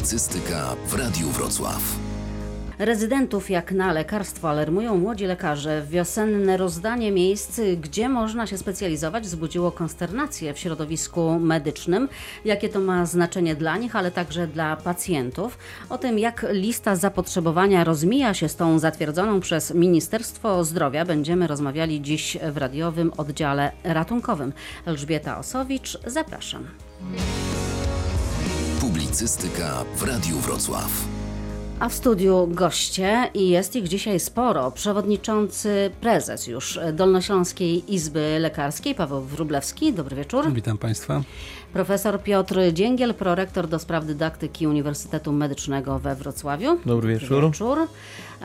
Publicystyka w Radiu Wrocław. Rezydentów jak na lekarstwo alarmują młodzi lekarze. Wiosenne rozdanie miejsc, gdzie można się specjalizować, wzbudziło konsternację w środowisku medycznym. Jakie to ma znaczenie dla nich, ale także dla pacjentów. O tym, jak lista zapotrzebowania rozmija się z tą zatwierdzoną przez Ministerstwo Zdrowia, będziemy rozmawiali dziś w radiowym oddziale ratunkowym. Elżbieta Osowicz, zapraszam. Publicystyka w Radiu Wrocław. A w studiu goście i jest ich dzisiaj sporo. Przewodniczący prezes już Dolnośląskiej Izby Lekarskiej, Paweł Wróblewski. Dobry wieczór. Witam Państwa. Profesor Piotr Dzięgiel, prorektor do spraw dydaktyki Uniwersytetu Medycznego we Wrocławiu. Dobry wieczór. wieczór.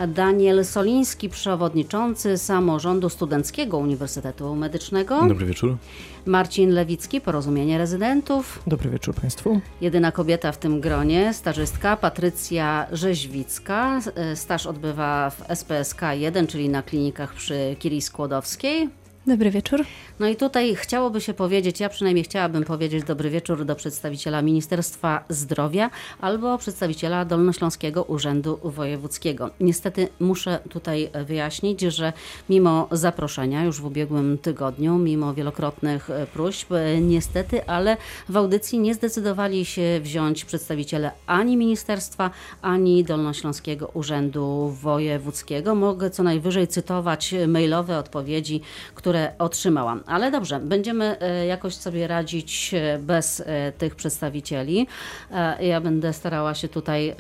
Daniel Soliński, przewodniczący Samorządu Studenckiego Uniwersytetu Medycznego. Dobry wieczór. Marcin Lewicki, Porozumienie Rezydentów. Dobry wieczór Państwu. Jedyna kobieta w tym gronie, stażystka Patrycja Rzeźwicka. Staż odbywa w SPSK 1, czyli na klinikach przy Kiri Skłodowskiej. Dobry wieczór. No i tutaj chciałoby się powiedzieć, ja przynajmniej chciałabym powiedzieć dobry wieczór do przedstawiciela Ministerstwa Zdrowia albo przedstawiciela Dolnośląskiego Urzędu Wojewódzkiego. Niestety muszę tutaj wyjaśnić, że mimo zaproszenia już w ubiegłym tygodniu, mimo wielokrotnych próśb, niestety, ale w audycji nie zdecydowali się wziąć przedstawiciele ani ministerstwa, ani Dolnośląskiego Urzędu Wojewódzkiego. Mogę co najwyżej cytować mailowe odpowiedzi, które otrzymałam. Ale dobrze, będziemy e, jakoś sobie radzić e, bez e, tych przedstawicieli. Ja będę starała się tutaj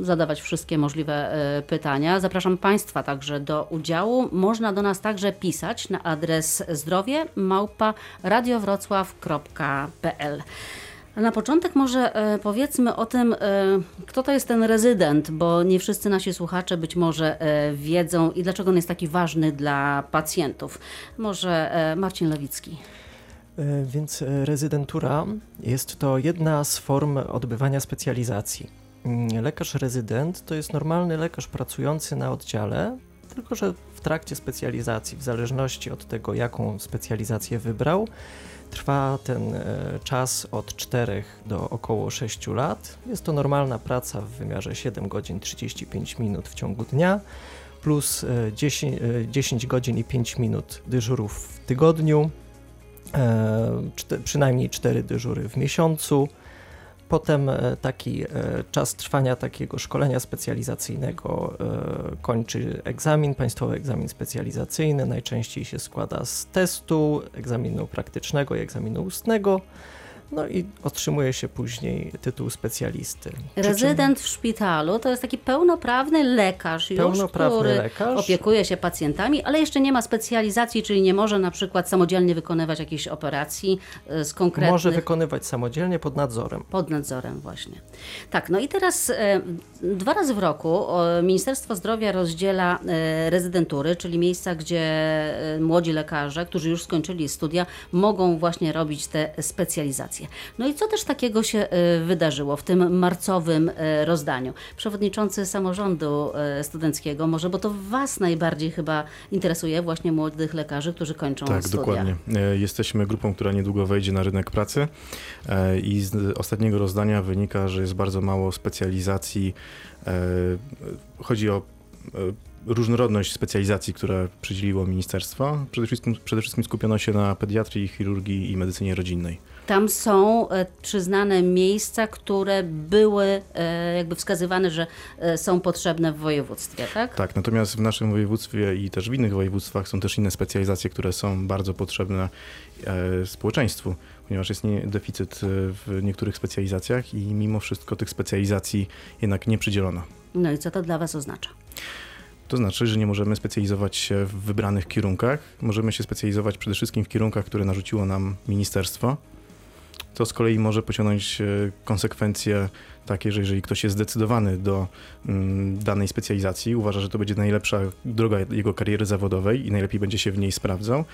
zadawać wszystkie możliwe pytania. Zapraszam Państwa także do udziału. Można do nas także pisać na adres zdrowie małpa radiowrocław.pl. Na początek może e, powiedzmy o tym, e, kto to jest ten rezydent, bo nie wszyscy nasi słuchacze być może e, wiedzą i dlaczego on jest taki ważny dla pacjentów. Może Marcin Lewicki. Więc rezydentura jest to jedna z form odbywania specjalizacji. Mm, Lekarz rezydent to jest normalny lekarz pracujący na oddziale, tylko że w trakcie specjalizacji, w zależności od tego, jaką specjalizację wybrał, trwa ten e, czas od 4 do około 6 lat. Jest to normalna praca w wymiarze 7 godzin 35 minut w ciągu dnia, plus e, 10, e, 10 godzin i 5 minut dyżurów w tygodniu, e, przynajmniej 4 dyżury w miesiącu. Potem e, taki e, czas trwania takiego szkolenia specjalizacyjnego e, kończy egzamin, państwowy egzamin specjalizacyjny. Najczęściej się składa z testu, egzaminu praktycznego i egzaminu ustnego. No i otrzymuje się później tytuł specjalisty. Przy czym Rezydent w szpitalu to jest taki pełnoprawny lekarz już, Pełnoprawny który lekarz. opiekuje się pacjentami, ale jeszcze nie ma specjalizacji, czyli nie może na przykład samodzielnie wykonywać jakiejś operacji e, z konkretnych... Może wykonywać samodzielnie pod nadzorem. Pod nadzorem właśnie. Tak, no i teraz e, dwa razy w roku Ministerstwo Zdrowia rozdziela e, rezydentury, czyli miejsca, gdzie młodzi lekarze, którzy już skończyli studia, mogą właśnie robić te specjalizacje. No i co też takiego się e, wydarzyło w tym marcowym e, rozdaniu? Przewodniczący samorządu e, studenckiego, może, bo to Was najbardziej chyba interesuje, właśnie młodych lekarzy, którzy kończą Tak, studia. dokładnie. E, Jesteśmy grupą, która niedługo wejdzie na rynek pracy e, i z ostatniego rozdania wynika, że jest bardzo mało specjalizacji. e, Chodzi o różnorodność specjalizacji, które przydzieliło ministerstwo. Przede wszystkim, przede wszystkim skupiono się na pediatrii, chirurgii i medycynie rodzinnej. Tam są e, przyznane miejsca, które były e, jakby wskazywane, że e, są potrzebne w województwie, tak? Tak, natomiast w naszym województwie i też w innych województwach są też inne specjalizacje, które są bardzo potrzebne społeczeństwu, ponieważ jest nie, deficyt w niektórych specjalizacjach i mimo wszystko tych specjalizacji jednak nie przydzielono. No i co to dla Was oznacza? To znaczy, że nie możemy specjalizować się w wybranych kierunkach. Możemy się specjalizować przede wszystkim w kierunkach, które narzuciło nam ministerstwo. To z kolei może pociągnąć e, konsekwencje takie, że jeżeli ktoś jest zdecydowany do mm, danej specjalizacji, uważa, że to będzie najlepsza droga jego kariery zawodowej i najlepiej będzie się w niej sprawdzał,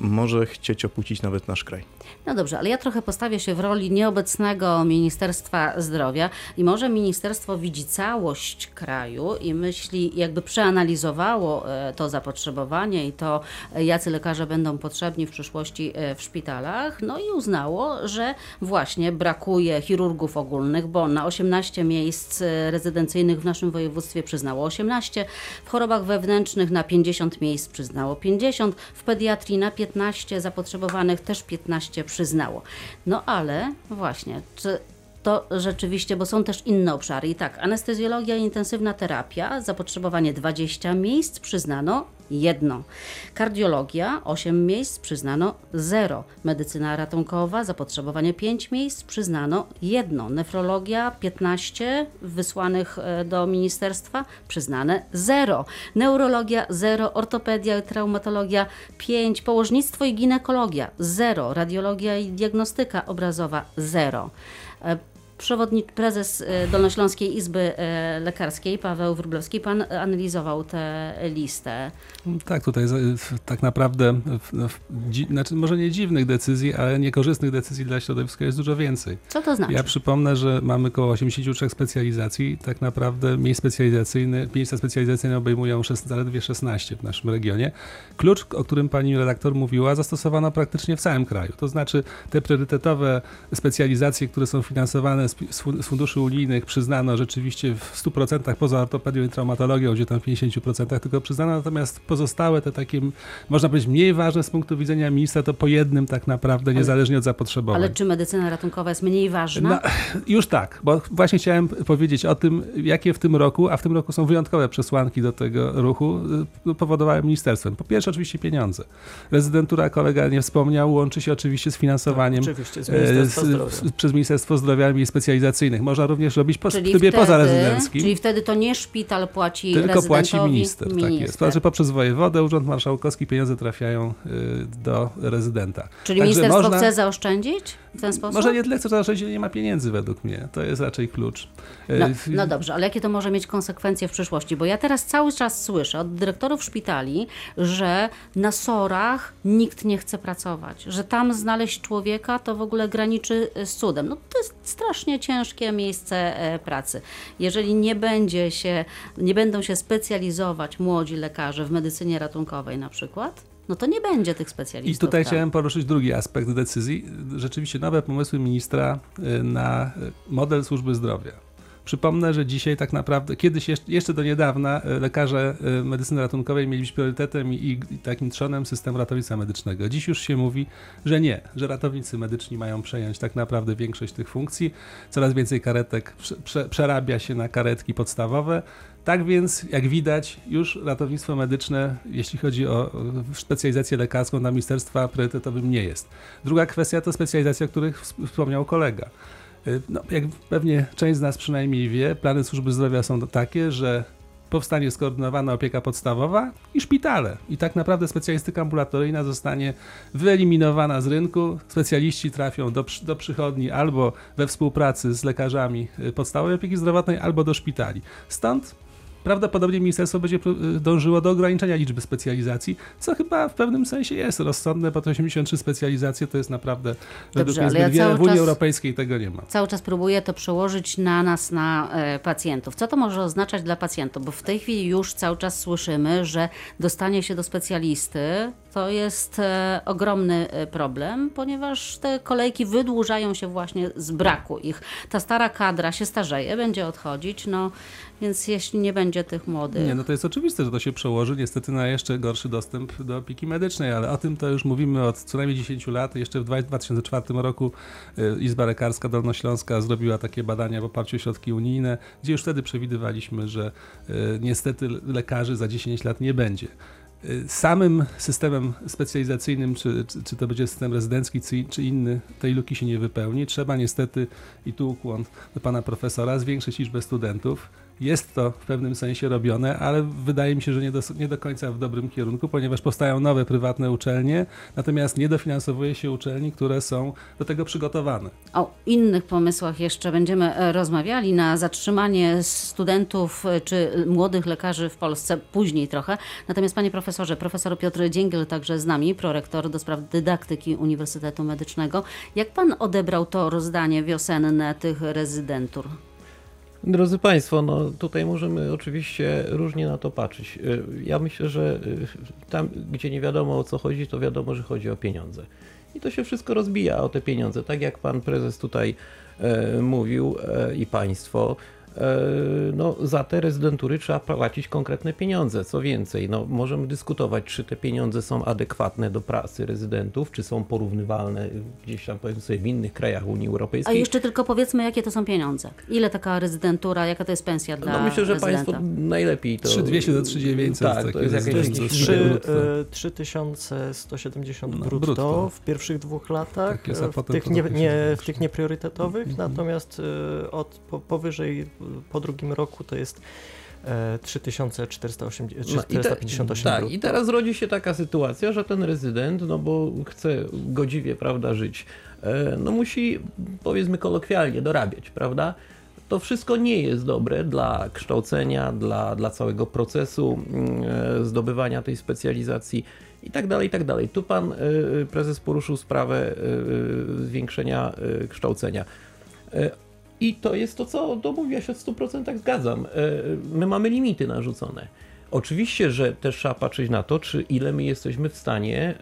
może chcieć opuścić nawet nasz kraj. No dobrze, ale ja trochę postawię się w roli nieobecnego Ministerstwa Zdrowia i może ministerstwo widzi całość kraju i myśli, jakby przeanalizowało e, to zapotrzebowanie i to, e, jacy lekarze będą potrzebni w przyszłości e, w szpitalach, no i uznało, że właśnie brakuje chirurgów ogólnych, bo na 18 miejsc rezydencyjnych w naszym województwie przyznało 18, w chorobach wewnętrznych na 50 miejsc przyznało 50, w pediatrii na 15 zapotrzebowanych też 15 przyznało. No ale właśnie, czy to rzeczywiście, bo są też inne obszary. I tak, anestezjologia i intensywna terapia, zapotrzebowanie 20 miejsc, przyznano jedno. Kardiologia 8 miejsc, przyznano 0. Medycyna ratunkowa, zapotrzebowanie 5 miejsc, przyznano jedno. Nefrologia 15 wysłanych e, do ministerstwa, przyznane 0. Neurologia 0, ortopedia i traumatologia 5, położnictwo i ginekologia 0, radiologia i diagnostyka obrazowa 0 przewodnik, prezes e, Dolnośląskiej Izby e, Lekarskiej, Paweł Wróblewski, pan analizował tę listę. Tak, tutaj tak naprawdę, znaczy może nie dziwnych decyzji, ale niekorzystnych decyzji dla środowiska jest dużo więcej. Co to znaczy? Ja przypomnę, że mamy około 83 specjalizacji, tak naprawdę miejsc specjalizacyjnych, miejsca specjalizacyjne obejmują zaledwie 16 w naszym regionie. Klucz, o którym pani redaktor mówiła, zastosowano praktycznie w całym kraju. To znaczy te priorytetowe specjalizacje, które są finansowane z funduszy unijnych przyznano rzeczywiście w 100% poza ortopedią i traumatologią, gdzie tam w 50% tylko przyznano, natomiast pozostałe te takie, można powiedzieć, mniej ważne z punktu widzenia ministra, to po jednym tak naprawdę, niezależnie od zapotrzebowań. Ale czy medycyna ratunkowa jest mniej ważna? No, już tak, bo właśnie chciałem powiedzieć o tym, jakie w tym roku, a w tym roku są wyjątkowe przesłanki do tego ruchu, y, powodowały ministerstwem. Po pierwsze oczywiście pieniądze. Rezydentura, kolega nie wspomniał, łączy się oczywiście z finansowaniem tak, oczywiście, z Ministerstwa e, Zdrowia. przez Ministerstwo Zdrowia i specjalizacyjnych. Można również robić po, czyli w trybie wtedy, pozarezydenckim. Czyli wtedy to nie szpital płaci Tylko płaci minister, minister. tak jest. To znaczy poprzez wojewodę, Urząd Marszałkowski pieniądze trafiają y, do rezydenta. Czyli Także ministerstwo można, chce zaoszczędzić w ten sposób? Może nie tyle chce zaoszczędzić, nie ma pieniędzy według mnie. To jest raczej klucz. Y, no, no dobrze, ale jakie to może mieć konsekwencje w przyszłości? Bo ja teraz cały czas słyszę od dyrektorów szpitali, że na sorach nikt nie chce pracować, że tam znaleźć człowieka to w ogóle graniczy z cudem. No to jest strasznie strasznie ciężkie miejsce e, pracy. Jeżeli nie będzie się, nie będą się specjalizować młodzi lekarze w medycynie ratunkowej na przykład, no to nie będzie tych specjalistów. I tutaj chciałem poruszyć drugi aspekt decyzji. Rzeczywiście nowe pomysły ministra e, na model służby zdrowia Przypomnę, że dzisiaj tak naprawdę, kiedyś jeszcze do niedawna e, lekarze e, medycyny ratunkowej mieli być priorytetem i, i takim trzonem systemu ratownictwa medycznego. Dziś już się mówi, że nie, że ratownicy medyczni mają przejąć tak naprawdę większość tych funkcji. Coraz więcej karetek prze, przerabia się na karetki podstawowe. Tak więc, jak widać, już ratownictwo medyczne, jeśli chodzi o specjalizację lekarską dla ministerstwa, priorytetowym nie jest. Druga kwestia to specjalizacja, o których wspomniał kolega. Y, no, jak pewnie część z nas przynajmniej wie, plany służby zdrowia są takie, że powstanie skoordynowana opieka podstawowa i szpitale. I tak naprawdę specjalistyka ambulatoryjna zostanie wyeliminowana z rynku. Specjaliści trafią do, do przychodni albo we współpracy z lekarzami y, podstawowej opieki zdrowotnej, albo do szpitali. Stąd prawdopodobnie ministerstwo będzie y, dążyło do ograniczenia liczby specjalizacji, co chyba w pewnym sensie jest rozsądne, bo to 83 specjalizacje to jest naprawdę według mnie zbyt wiele. W Unii Europejskiej tego nie ma. Cały czas próbuję to przełożyć na nas, na e, pacjentów. Co to może oznaczać dla pacjentów? Bo w tej chwili już cały czas słyszymy, że dostanie się do specjalisty to jest e, ogromny e, problem, ponieważ te kolejki wydłużają się właśnie z braku ich. Ta stara kadra się starzeje, będzie odchodzić, no więc jeśli nie będzie tych młodych. Nie, no to jest oczywiste, że to się przełoży niestety na jeszcze gorszy dostęp do opieki medycznej, ale o tym to już mówimy od co najmniej 10 lat. Jeszcze w 2004 roku e, Izba Lekarska Dolnośląska zrobiła takie badania w oparciu o środki unijne, gdzie już wtedy przewidywaliśmy, że niestety lekarzy za 10 lat nie będzie. Y, samym systemem specjalizacyjnym, czy, czy, czy, to będzie system rezydencki, czy, czy inny, tej luki się nie wypełni. Trzeba niestety, i tu ukłon do pana profesora, zwiększyć liczbę studentów jest to w pewnym sensie robione, ale wydaje mi się, że nie do, nie do końca w dobrym kierunku, ponieważ powstają nowe prywatne uczelnie, natomiast nie dofinansowuje się uczelni, które są do tego przygotowane. O innych pomysłach jeszcze będziemy e, rozmawiali na zatrzymanie studentów e, czy młodych lekarzy w Polsce później trochę. Natomiast panie profesorze, profesor Piotr Dzięgiel także z nami, prorektor do spraw dydaktyki Uniwersytetu Medycznego. Jak pan odebrał to rozdanie wiosenne tych rezydentur? Drodzy Państwo, no tutaj możemy oczywiście różnie na to patrzeć. Y, ja myślę, że y, tam, gdzie nie wiadomo o co chodzi, to wiadomo, że chodzi o pieniądze. i to się wszystko rozbija o te pieniądze. Tak jak pan prezes tutaj e, mówił e, i państwo, no, za te rezydentury trzeba płacić konkretne pieniądze. Co więcej, no, możemy dyskutować, czy te pieniądze są adekwatne do pracy rezydentów, czy są porównywalne gdzieś tam powiedzmy sobie w innych krajach Unii A Europejskiej. jeszcze tylko powiedzmy, jakie to są pieniądze. Ile taka rezydentura, jaka to jest pensja dla No myślę, że rezydenta? Państwo najlepiej to... 3200 do 3900 Tak, to jest Trzy, brutto. e, 3170 No, brutto, brutto. w pierwszych dwóch latach, Tak jest, a e, w, tych nie, nie, w tych niepriorytetowych, Mhm. natomiast e, od po, powyżej, e, po drugim roku to jest e, 3480, No i te- 458 Tak, i teraz rodzi się taka sytuacja, że ten rezydent, no bo chce godziwie, prawda, żyć, e, no musi, powiedzmy kolokwialnie, dorabiać, prawda? To wszystko nie jest dobre dla kształcenia, dla, dla całego procesu mm, e, zdobywania tej specjalizacji i tak dalej, i tak dalej. Tu pan e, prezes poruszył sprawę e, zwiększenia e, kształcenia. I to jest to, co to mówię, ja się w 100% zgadzam. E, My mamy limity narzucone. Oczywiście, że też trzeba patrzeć na to, czy ile my jesteśmy w stanie, e,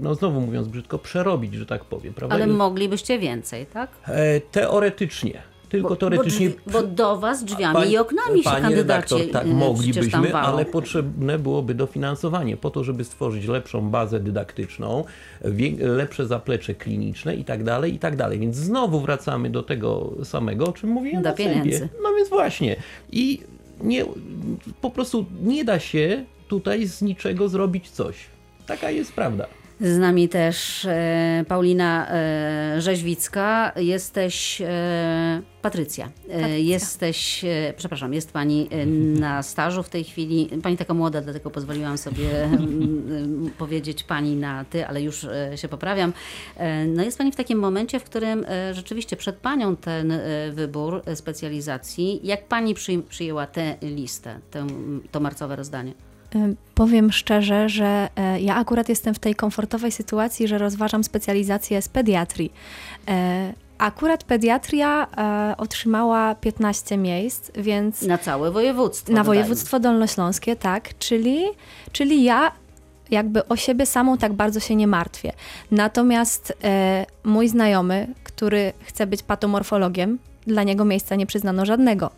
no znowu mówiąc brzydko, przerobić, że tak powiem, prawda? Ale moglibyście więcej, tak? E, Teoretycznie. Tylko teoretycznie. Bo, drzwi, bo do was drzwiami Pani- i oknami się kandydaci redaktor, tak, y, tam moglibyśmy, ale potrzebne byłoby dofinansowanie po to, żeby stworzyć lepszą bazę dydaktyczną, lepsze zaplecze kliniczne i tak dalej, i tak dalej. Więc znowu wracamy do tego samego, o czym mówiłem Do na pieniędzy. No więc właśnie. I nie, po prostu nie da się tutaj z niczego zrobić coś. Taka jest prawda. Z nami też e, Paulina e, Rzeźwicka. Jesteś e, Patrycja. Jesteś, przepraszam, jest pani na stażu w tej chwili. Pani taka młoda, dlatego pozwoliłam sobie powiedzieć pani na ty, ale już się poprawiam. No jest pani w takim momencie, w którym rzeczywiście przed panią ten wybór specjalizacji. Jak pani przyj- przyjęła tę listę, tę, to marcowe rozdanie? Y, Powiem szczerze, że e, ja akurat jestem w tej komfortowej sytuacji, że rozważam specjalizację z pediatrii. E, Akurat pediatria e, otrzymała 15 miejsc, więc Na całe województwo. na dodajmy. województwo dolnośląskie, tak, czyli, czyli ja jakby o siebie samą tak bardzo się nie martwię. Natomiast e, mój znajomy, który chce być patomorfologiem, dla niego miejsca nie przyznano żadnego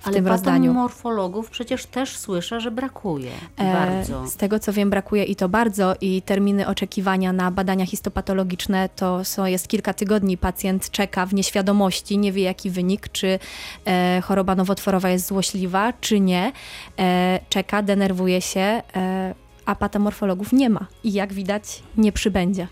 w Ale tym rozdaniu. morfologów przecież też słyszę, że brakuje. E, Bardzo. Z tego co wiem, brakuje i to bardzo, i terminy oczekiwania na badania histopatologiczne to są, jest kilka tygodni. Pacjent czeka w nieświadomości, nie wie jaki wynik, czy e, choroba nowotworowa jest złośliwa, czy nie. E, czeka, denerwuje się, e, a patomorfologów nie ma i jak widać nie przybędzie.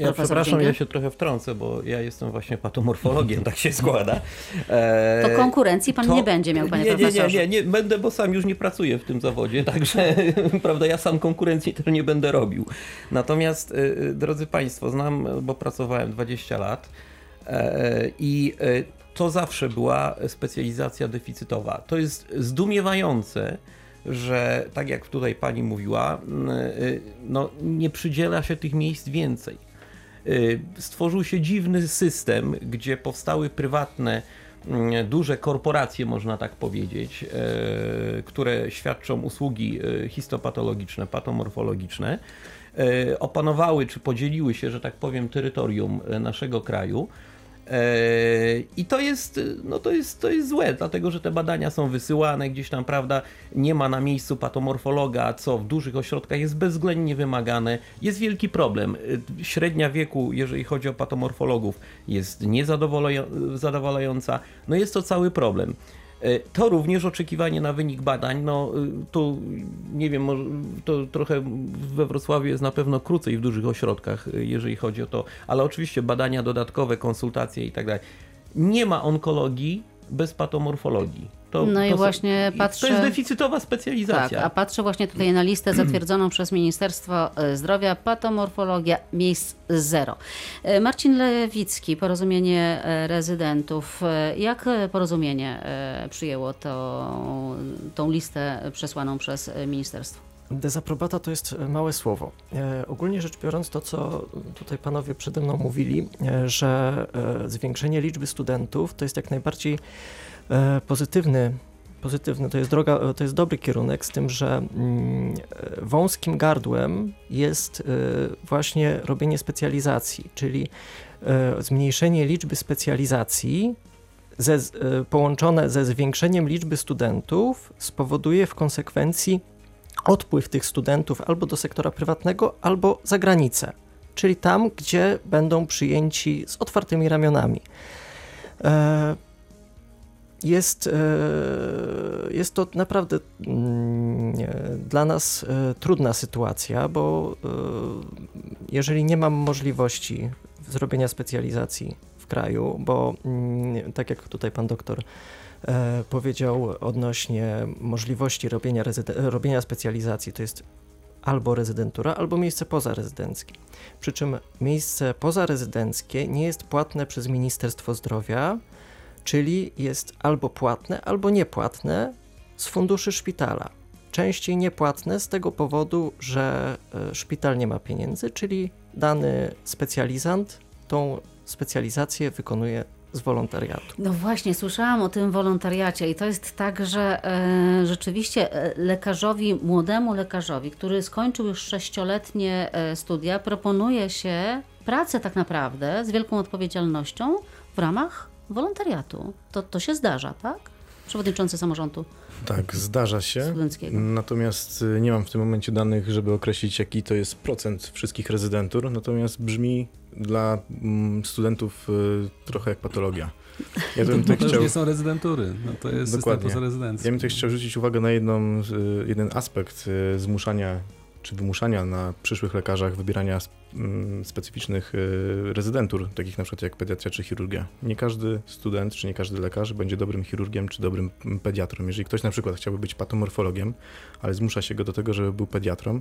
Ja Profesor przepraszam, ja się trochę wtrącę, bo ja jestem właśnie patomorfologiem, tak się składa. E, To konkurencji pan to- nie będzie miał, panie nie, nie, nie, profesorze. nie, nie, będę, bo sam już nie pracuję w tym zawodzie, także prawda, ja sam konkurencji też nie będę robił. Natomiast, e, e, drodzy Państwo, znam, bo pracowałem 20 lat e, i e, to zawsze była specjalizacja deficytowa. To jest zdumiewające, że tak jak tutaj pani mówiła, no, nie przydziela się tych miejsc więcej. Y, Stworzył się dziwny system, gdzie powstały prywatne, mm, duże korporacje, można tak powiedzieć, e, które świadczą usługi e, histopatologiczne, patomorfologiczne. Opanowały czy podzieliły się, że tak powiem, terytorium naszego kraju. E, I to jest, no to jest, to jest złe, dlatego że te badania są wysyłane gdzieś tam, prawda? Nie ma na miejscu patomorfologa, co w dużych ośrodkach jest bezwzględnie wymagane. Jest wielki problem. E, Średnia wieku, jeżeli chodzi o patomorfologów, jest niezadowalająca. No jest to cały problem. E, To również oczekiwanie na wynik badań, no y, tu nie wiem, to trochę we Wrocławiu jest na pewno krócej w dużych ośrodkach, y, jeżeli chodzi o to, ale oczywiście badania dodatkowe, konsultacje i tak dalej. Nie ma onkologii bez patomorfologii. To, No i to, właśnie To patrzę- jest deficytowa Tak, specjalizacja. a patrzę właśnie tutaj na listę zatwierdzoną przez Ministerstwo e, Zdrowia, patomorfologia, miejsc zero. E, Marcin Lewicki, Porozumienie e, Rezydentów. Jak Porozumienie przyjęło to, tą listę przesłaną przez ministerstwo? Dezaprobata to jest małe słowo. E, ogólnie rzecz biorąc, to co tutaj panowie przede mną mówili, e, że e, zwiększenie liczby studentów to jest jak najbardziej pozytywny pozytywny, to jest droga, to jest dobry kierunek, z tym, że mm, wąskim gardłem jest y, właśnie robienie specjalizacji, czyli zmniejszenie liczby specjalizacji ze, połączone ze zwiększeniem liczby studentów spowoduje w konsekwencji odpływ tych studentów albo do sektora prywatnego, albo za granicę, czyli tam, gdzie będą przyjęci z otwartymi ramionami. E, jest, e, jest to naprawdę mm, dla nas e, trudna sytuacja, bo jeżeli nie mam możliwości zrobienia specjalizacji w kraju, bo mm, tak jak tutaj pan doktor powiedział odnośnie możliwości robienia, robienia specjalizacji, to jest albo rezydentura, albo miejsce pozarezydenckie. Przy czym miejsce pozarezydenckie nie jest płatne przez Ministerstwo Zdrowia, czyli jest albo płatne, albo niepłatne z funduszy szpitala. Częściej niepłatne z tego powodu, że e, szpital nie ma pieniędzy, czyli dany specjalizant tą specjalizację wykonuje z wolontariatu. No właśnie, słyszałam o tym wolontariacie i to jest tak, że e, rzeczywiście e, lekarzowi, młodemu lekarzowi, który skończył już sześcioletnie e, studia, proponuje się pracę tak naprawdę z wielką odpowiedzialnością w ramach wolontariatu. To, to się zdarza, tak? Przewodniczący samorządu. Tak, zdarza się. Natomiast y, nie mam w tym momencie danych, żeby określić, jaki to jest procent wszystkich rezydentur. Natomiast brzmi dla mm, studentów y, trochę jak patologia. Ja bym to, chciał... nie są rezydentury, no to jest Dokładnie. system poza Ja bym też chciał zwrócić uwagę na jedną, y, jeden aspekt zmuszania czy wymuszania na przyszłych lekarzach wybierania specyficznych y, rezydentur, takich na przykład jak pediatria czy chirurgia. Nie każdy student czy nie każdy lekarz będzie dobrym chirurgiem czy dobrym mm, pediatrą. Jeżeli ktoś na przykład chciałby być patomorfologiem, ale zmusza się go do tego, żeby był pediatrą,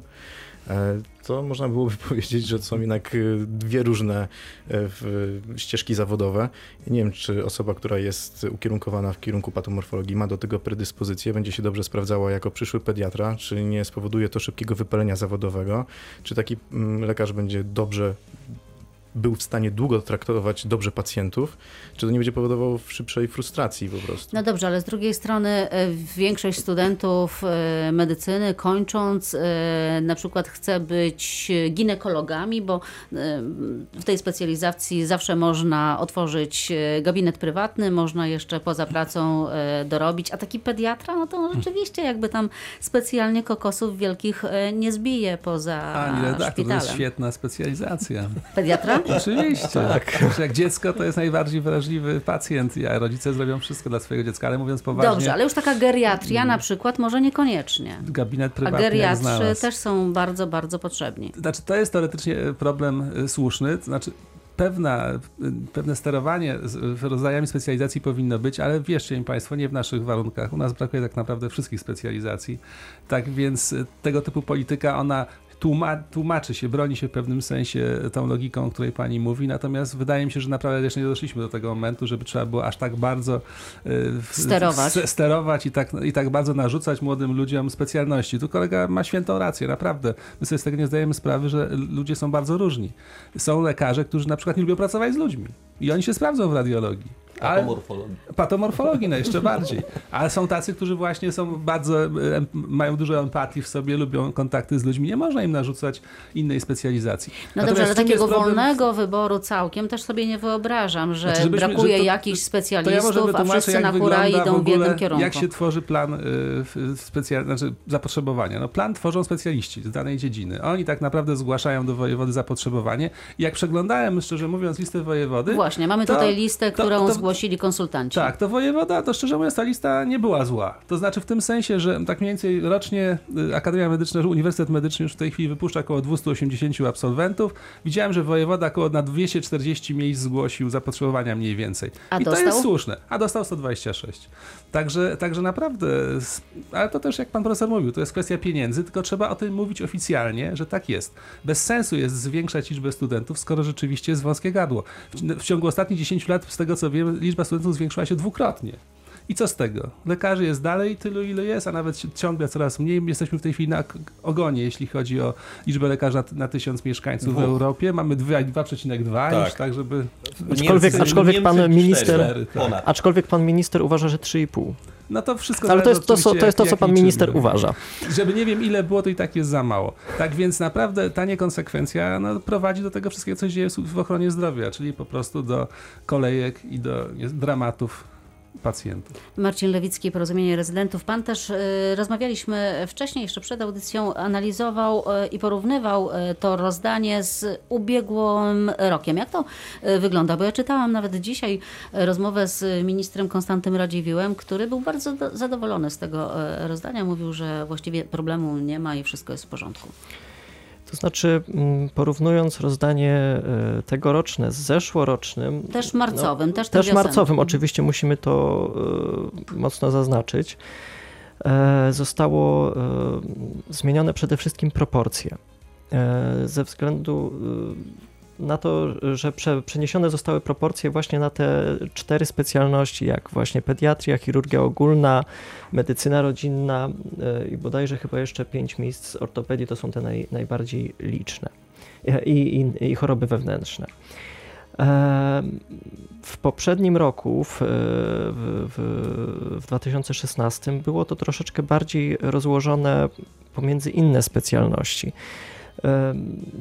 e, to można byłoby powiedzieć, że to są jednak y, dwie różne e, ścieżki zawodowe. Nie wiem, czy osoba, która jest ukierunkowana w kierunku patomorfologii ma do tego predyspozycję, będzie się dobrze sprawdzała jako przyszły pediatra, czy nie spowoduje to szybkiego wypalenia zawodowego, czy taki mm, lekarz będzie dobrze był w stanie długo traktować dobrze pacjentów, czy to nie będzie powodowało szybszej frustracji po prostu. No dobrze, ale z drugiej strony e, większość studentów e, medycyny kończąc e, na przykład chce być ginekologami, bo w tej specjalizacji zawsze można otworzyć gabinet prywatny, można jeszcze poza pracą dorobić, a taki pediatra, no to hmm. rzeczywiście jakby tam specjalnie kokosów wielkich nie zbije poza Pani redaktor, szpitalem. to jest świetna specjalizacja. Pediatra? Oczywiście. Tak. Jak dziecko to jest najbardziej wrażliwy pacjent, a rodzice zrobią wszystko dla swojego dziecka, ale mówiąc poważnie... Dobrze, ale już taka geriatria na przykład może niekoniecznie. Gabinet prywatny, A geriatrzy też są bardzo, bardzo potrzebni. Znaczy, to jest teoretycznie problem y, słuszny, to znaczy pewna, y, pewne sterowanie rodzajami specjalizacji powinno być, ale wierzcie mi Państwo, nie w naszych warunkach. U nas brakuje tak naprawdę wszystkich specjalizacji. Tak więc tego typu polityka, ona tłumaczy się, broni się w pewnym sensie tą logiką, o której pani mówi, natomiast wydaje mi się, że naprawdę jeszcze nie doszliśmy do tego momentu, żeby trzeba było aż tak bardzo y, sterować, sterować i, tak, i tak bardzo narzucać młodym ludziom specjalności. Tu kolega ma świętą rację, naprawdę. My sobie z tego nie zdajemy sprawy, że ludzie są bardzo różni. Są lekarze, którzy na przykład nie lubią pracować z ludźmi i oni się sprawdzą w radiologii. Patomorfologii. Patomorfologii, no jeszcze bardziej. Ale są tacy, którzy właśnie są bardzo, mają dużo empatii w sobie, lubią kontakty z ludźmi. Nie można im narzucać innej specjalizacji. No Natomiast dobrze, ale takiego problem... wolnego wyboru całkiem też sobie nie wyobrażam, że znaczy, brakuje to, jakichś specjalistów, ja a wszyscy na hura idą w, w jednym kierunku. Jak się tworzy plan y, specjal... znaczy zapotrzebowania? No plan tworzą specjaliści z danej dziedziny. Oni tak naprawdę zgłaszają do wojewody zapotrzebowanie. Jak przeglądałem, szczerze mówiąc, listę wojewody... Właśnie, mamy to, tutaj listę, którą to, to, zgłosili konsultanci. Tak, to wojewoda, to szczerze mówiąc, ta lista nie była zła. To znaczy w tym sensie, że tak mniej więcej rocznie y, Akademia Medyczna, Uniwersytet Medyczny już w tej chwili wypuszcza około 280 absolwentów. Widziałem, że wojewoda około na 240 miejsc zgłosił zapotrzebowania mniej więcej. A I dostał? to jest słuszne. A dostał 126. Także, także naprawdę, ale to też jak pan profesor mówił, to jest kwestia pieniędzy, tylko trzeba o tym mówić oficjalnie, że tak jest. Bez sensu jest zwiększać liczbę studentów, skoro rzeczywiście jest wąskie gadło. W, w ciągu ostatnich 10 lat, z tego co wiem, liczba studentów zwiększyła się dwukrotnie. I co z tego? Lekarzy jest dalej tylu, ile jest, a nawet ciągle coraz mniej. Jesteśmy w tej chwili na ogonie, jeśli chodzi o liczbę lekarzy na, na tysiąc mieszkańców w Dwóch. Europie. Mamy dwa- 2,2 Tak. już, tak żeby... Aczkolwiek- Niemcy- aczkolwiek pan minister- cztery, tak. ponad. Aczkolwiek pan minister uważa, że 3,5. No to wszystko Ale to jest to, co, to, jest to, co pan minister uważa. Żeby nie wiem ile było, to i tak jest za mało. Tak więc naprawdę ta niekonsekwencja no, prowadzi do tego wszystkiego, co się dzieje w- w ochronie zdrowia, czyli po prostu do kolejek i do dramatów pacjentów. Marcin Lewicki, Porozumienie Rezydentów. Pan też, e, rozmawialiśmy wcześniej, jeszcze przed audycją, analizował e, i porównywał e, to rozdanie z ubiegłym rokiem. Jak to wygląda? Bo ja czytałam nawet dzisiaj rozmowę z ministrem Konstantym Radziwiłem, który był bardzo do, zadowolony z tego rozdania. Mówił, że właściwie problemu nie ma i wszystko jest w porządku. To znaczy, mm, porównując rozdanie e, tegoroczne z zeszłorocznym, Też marcowym, też tym też wiosennym. marcowym, oczywiście musimy to e, mocno zaznaczyć, e, zostało zmienione przede wszystkim proporcje. Ze względu na to, że prze, przeniesione zostały proporcje właśnie na te cztery specjalności, jak właśnie pediatria, chirurgia ogólna, medycyna rodzinna e, i bodajże chyba jeszcze pięć miejsc ortopedii to są te naj, najbardziej liczne E, i, i, i choroby wewnętrzne. E, W poprzednim roku, w, w, w 2016, było to troszeczkę bardziej rozłożone pomiędzy inne specjalności.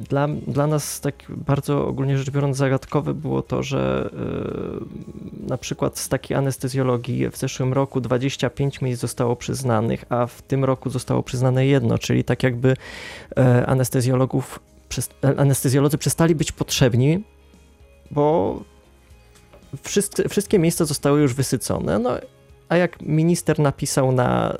Dla, dla nas tak bardzo ogólnie rzecz biorąc zagadkowe było to, że na przykład z takiej anestezjologii w zeszłym roku 25 miejsc zostało przyznanych, a w tym roku zostało przyznane jedno, czyli tak jakby e, anestezjologów, e, anestezjolodzy przestali być potrzebni, bo wszyscy, wszystkie miejsca zostały już wysycone. No, a jak minister napisał na, e,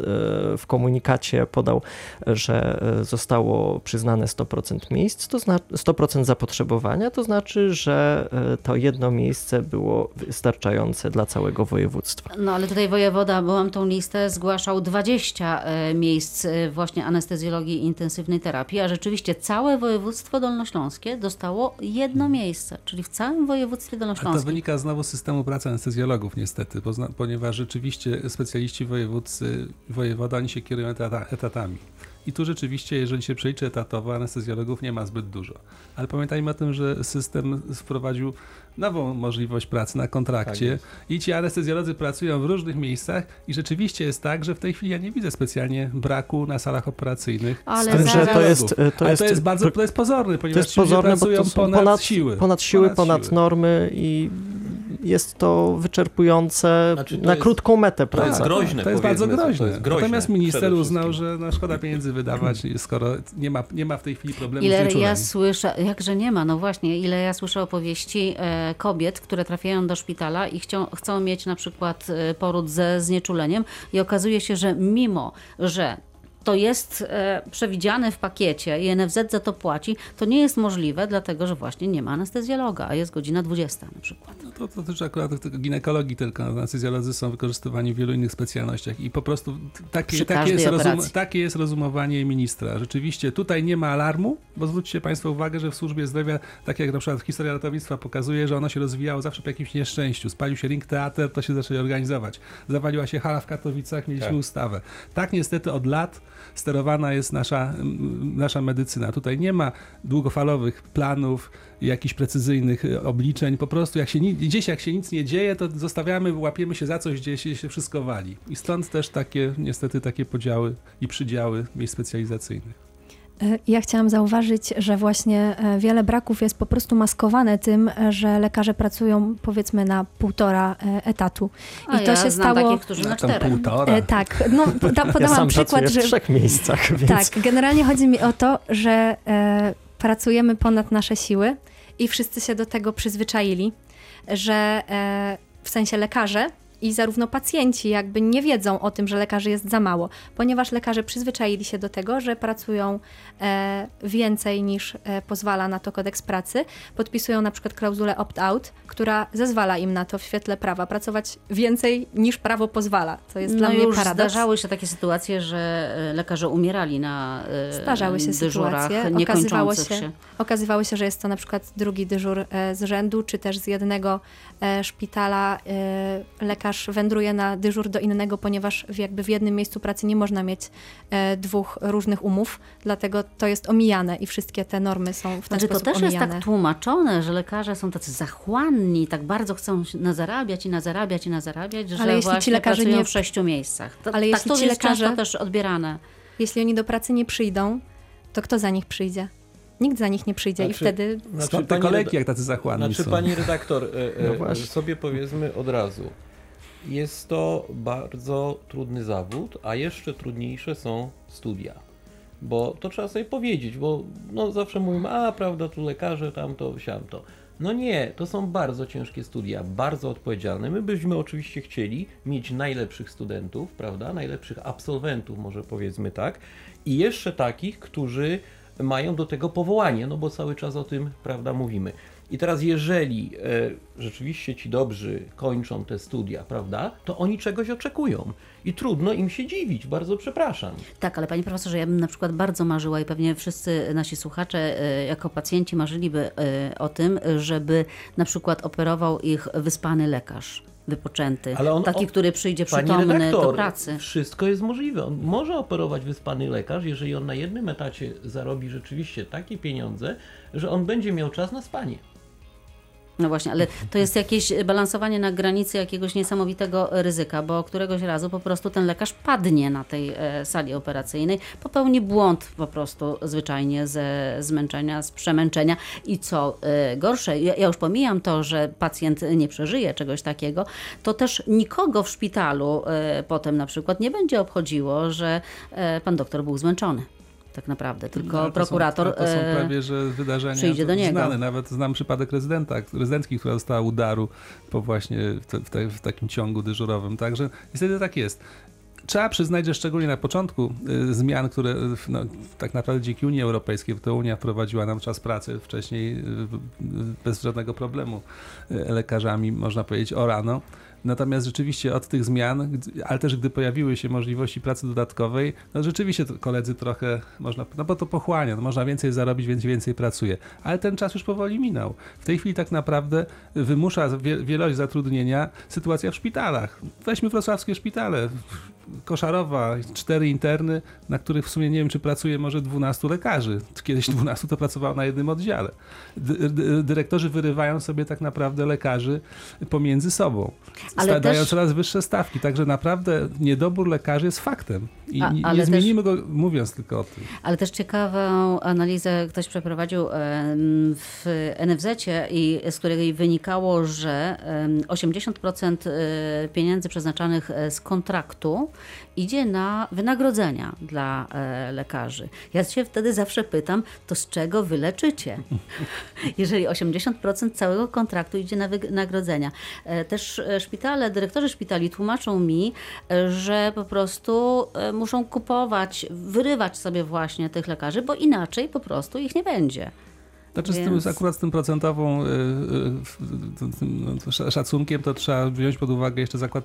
w komunikacie, podał, że e, zostało przyznane 100% miejsc, to zna, 100% zapotrzebowania, to znaczy, że e, to jedno miejsce było wystarczające dla całego województwa. No ale tutaj wojewoda, bo mam tą listę, zgłaszał 20 e, miejsc właśnie anestezjologii i intensywnej terapii, a rzeczywiście całe województwo dolnośląskie dostało jedno miejsce, czyli w całym województwie Ale to dolnośląskim. wynika znowu z systemu pracy anestezjologów niestety, ponieważ rzeczywiście specjaliści wojewódzcy, wojewoda, oni się kierują etata, etatami. I tu rzeczywiście, jeżeli się przeliczy etatowo, anestezjologów nie ma zbyt dużo. Ale pamiętajmy o tym, że system wprowadził nową możliwość pracy na kontrakcie Tak i ci anestezjolodzy pracują w różnych miejscach i rzeczywiście jest tak, że w tej chwili ja nie widzę specjalnie braku na salach operacyjnych. Ale tym, że to jest, to Ale to jest, jest bardzo to jest pozorne, to ponieważ jest pozorne, bo pracują to są ponad, ponad, siły. ponad siły, ponad siły. normy i jest to wyczerpujące Znaczy, to na jest- krótką metę to jest praca. groźne, To jest bardzo to groźne. jest groźne Natomiast minister uznał, że no, szkoda pieniędzy wydawać, skoro nie ma, nie ma w tej chwili problemu z Ile ja słyszę, jakże nie ma, no właśnie, ile ja słyszę opowieści e, kobiet, które trafiają do szpitala i chcą, mieć na przykład e, poród ze znieczuleniem. I okazuje się, że mimo, że to jest e, przewidziane w pakiecie i NFZ za to płaci, to nie jest możliwe, dlatego że właśnie nie ma anestezjologa, a jest godzina 20 na przykład. No to, to też akurat tylko ginekologii tylko, anestezjolodzy są wykorzystywani w wielu innych specjalnościach i po prostu takie, takie, jest, rozum, takie jest rozumowanie ministra. Rzeczywiście tutaj nie ma alarmu, bo zwróćcie Państwo uwagę, że w służbie zdrowia, tak jak na przykład historia ratownictwa pokazuje, że ono się rozwijało zawsze po jakimś nieszczęściu. Spalił się ring teatr, to się zaczęli organizować. Zawaliła się hala w Katowicach, mieliśmy Tak. ustawę. Tak niestety od lat sterowana jest nasza, nasza medycyna. Tutaj nie ma długofalowych planów, jakichś precyzyjnych y, obliczeń. Po prostu jak się, gdzieś jak się nic nie dzieje, to zostawiamy, łapiemy się za coś, gdzie się, się wszystko wali. I stąd też takie, niestety takie podziały i przydziały miejsc specjalizacyjnych. E, Ja chciałam zauważyć, że właśnie e, wiele braków jest po prostu maskowane tym, że lekarze pracują powiedzmy na półtora e, etatu. A I to ja się znam stało. takich, którzy na półtora. Tak, no Ja podałam sam przykład, że w trzech miejscach, więc tak, generalnie chodzi mi o to, że e, pracujemy ponad nasze siły i wszyscy się do tego przyzwyczaili, że e, w sensie lekarze i zarówno pacjenci jakby nie wiedzą o tym, że lekarzy jest za mało, ponieważ lekarze przyzwyczaili się do tego, że pracują e, więcej niż e, pozwala na to kodeks pracy, podpisują na przykład klauzulę opt-out, która zezwala im na to w świetle prawa pracować więcej niż prawo pozwala, co jest no dla mnie już paradoks. zdarzały się takie sytuacje, że e, lekarze umierali na Zdarzały się dyżurach sytuacje. Okazywało się, się. okazywało się, że jest to na przykład drugi dyżur z rzędu, czy też z jednego szpitala e, lekarz wędruje na dyżur do innego, ponieważ w- jakby w jednym miejscu pracy nie można mieć e, dwóch różnych umów, dlatego to jest omijane i wszystkie te normy są w ten Znaczy, to sposób też jest omijane. tak tłumaczone, że lekarze są tacy zachłanni, tak bardzo chcą nazarabiać i nazarabiać i nazarabiać, że Ale jeśli ci lekarze pracują nie- w sześciu miejscach. To, Ale tak jeśli to ci jest lekarze- często też odbierane. Jeśli oni do pracy nie przyjdą, to kto za nich przyjdzie? Nikt za nich nie przyjdzie i Znaczy, wtedy Skąd te pani kolejki, reda- jak tacy zachłanni Znaczy, są? pani redaktor, e, No e, właśnie. sobie powiedzmy od razu. Jest to bardzo trudny zawód, a jeszcze trudniejsze są studia. Bo to trzeba sobie powiedzieć, bo no zawsze mówimy, a prawda, tu lekarze, tamto, siamto. No nie, to są bardzo ciężkie studia, bardzo odpowiedzialne. My byśmy oczywiście chcieli mieć najlepszych studentów, prawda, najlepszych absolwentów, może powiedzmy tak, i jeszcze takich, którzy mają do tego powołanie, no bo cały czas o tym, prawda, mówimy. I teraz, jeżeli e, rzeczywiście ci dobrzy kończą te studia, prawda, to oni czegoś oczekują. I trudno im się dziwić, bardzo przepraszam. Tak, ale panie profesorze, ja bym na przykład bardzo marzyła i pewnie wszyscy nasi słuchacze e, jako pacjenci marzyliby e, o tym, żeby na przykład operował ich wyspany lekarz, wypoczęty, Ale on taki, który przyjdzie przytomny redaktor, do pracy. wszystko jest możliwe. On może operować wyspany lekarz, jeżeli on na jednym etacie zarobi rzeczywiście takie pieniądze, że on będzie miał czas na spanie. No właśnie, ale to jest jakieś balansowanie na granicy jakiegoś niesamowitego ryzyka, bo któregoś razu po prostu ten lekarz padnie na tej e, sali operacyjnej, popełni błąd po prostu zwyczajnie ze zmęczenia, z przemęczenia i co e, gorsze, ja, już pomijam to, że pacjent nie przeżyje czegoś takiego, to też nikogo w szpitalu e, potem na przykład nie będzie obchodziło, że pan doktor był zmęczony. Tak naprawdę, tylko No, ale to prokurator Są, ale to są e, prawie, że wydarzenia przyjdzie do niego. znane. Nawet znam przypadek rezydenta, rezydentki, która dostała udaru po właśnie w, te, w, te, w takim ciągu dyżurowym. Także niestety tak jest. Trzeba przyznać, że szczególnie na początku y, zmian, które y, no, tak naprawdę dzięki Unii Europejskiej, bo to Unia wprowadziła nam czas pracy wcześniej y, bez żadnego problemu y, lekarzami, można powiedzieć, o rano. Natomiast rzeczywiście od tych zmian, ale też gdy pojawiły się możliwości pracy dodatkowej, no rzeczywiście koledzy trochę można, no bo to pochłania, no można więcej zarobić, więc więcej pracuje. Ale ten czas już powoli minął. W tej chwili tak naprawdę wymusza wie, wielość zatrudnienia sytuacja w szpitalach. Weźmy wrocławskie szpitale. Koszarowa, cztery interny, na których w sumie nie wiem, czy pracuje może 12 lekarzy. Kiedyś 12 to pracowało na jednym oddziale. Dy, dy, dyrektorzy wyrywają sobie tak naprawdę lekarzy pomiędzy sobą, ale dają też- coraz wyższe stawki. Także naprawdę niedobór lekarzy jest faktem. I A- nie, ale nie też- zmienimy go mówiąc tylko o tym. Ale też ciekawą analizę ktoś przeprowadził w NFZ-cie i z której wynikało, że em, 80% e, pieniędzy przeznaczanych e, z kontraktu idzie na wynagrodzenia dla e, lekarzy. Ja się wtedy zawsze pytam, to z czego wy leczycie? Jeżeli 80% całego kontraktu idzie na wynagrodzenia. E, Też e, szpitale, dyrektorzy szpitali tłumaczą mi, że po prostu muszą kupować, wyrywać sobie właśnie tych lekarzy, bo inaczej po prostu ich nie będzie. Znaczy z Więc- tym, akurat z tym procentową y, y, no, szacunkiem to trzeba wziąć pod uwagę jeszcze zakład,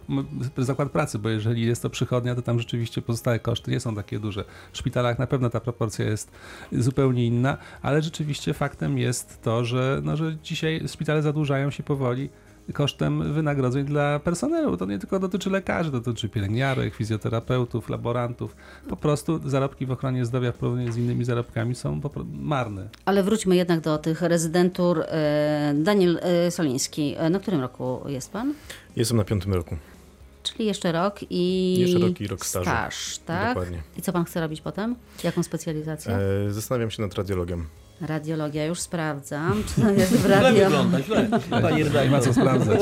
zakład pracy, bo jeżeli jest to przychodnia, to tam rzeczywiście pozostałe koszty nie są takie duże. W szpitalach na pewno ta proporcja jest zupełnie inna, ale rzeczywiście faktem jest to, że, no, że dzisiaj szpitale zadłużają się powoli kosztem wynagrodzeń dla personelu. To nie tylko dotyczy lekarzy, to dotyczy pielęgniarek, fizjoterapeutów, laborantów. Po prostu zarobki w ochronie zdrowia w porównaniu z innymi zarobkami są marne. Ale wróćmy jednak do tych rezydentur. E, Daniel e, Soliński, e, na którym roku jest pan? Jestem na piątym roku. Czyli jeszcze rok i Jeszcze rok i rok stażu. staż tak? Dokładnie. I co pan chce robić potem? Jaką specjalizację? E, zastanawiam się nad radiologiem. Radiologia, już sprawdzam. Czy to jest w radio... wygląda, źle. Pani Nie ma co sprawdzać.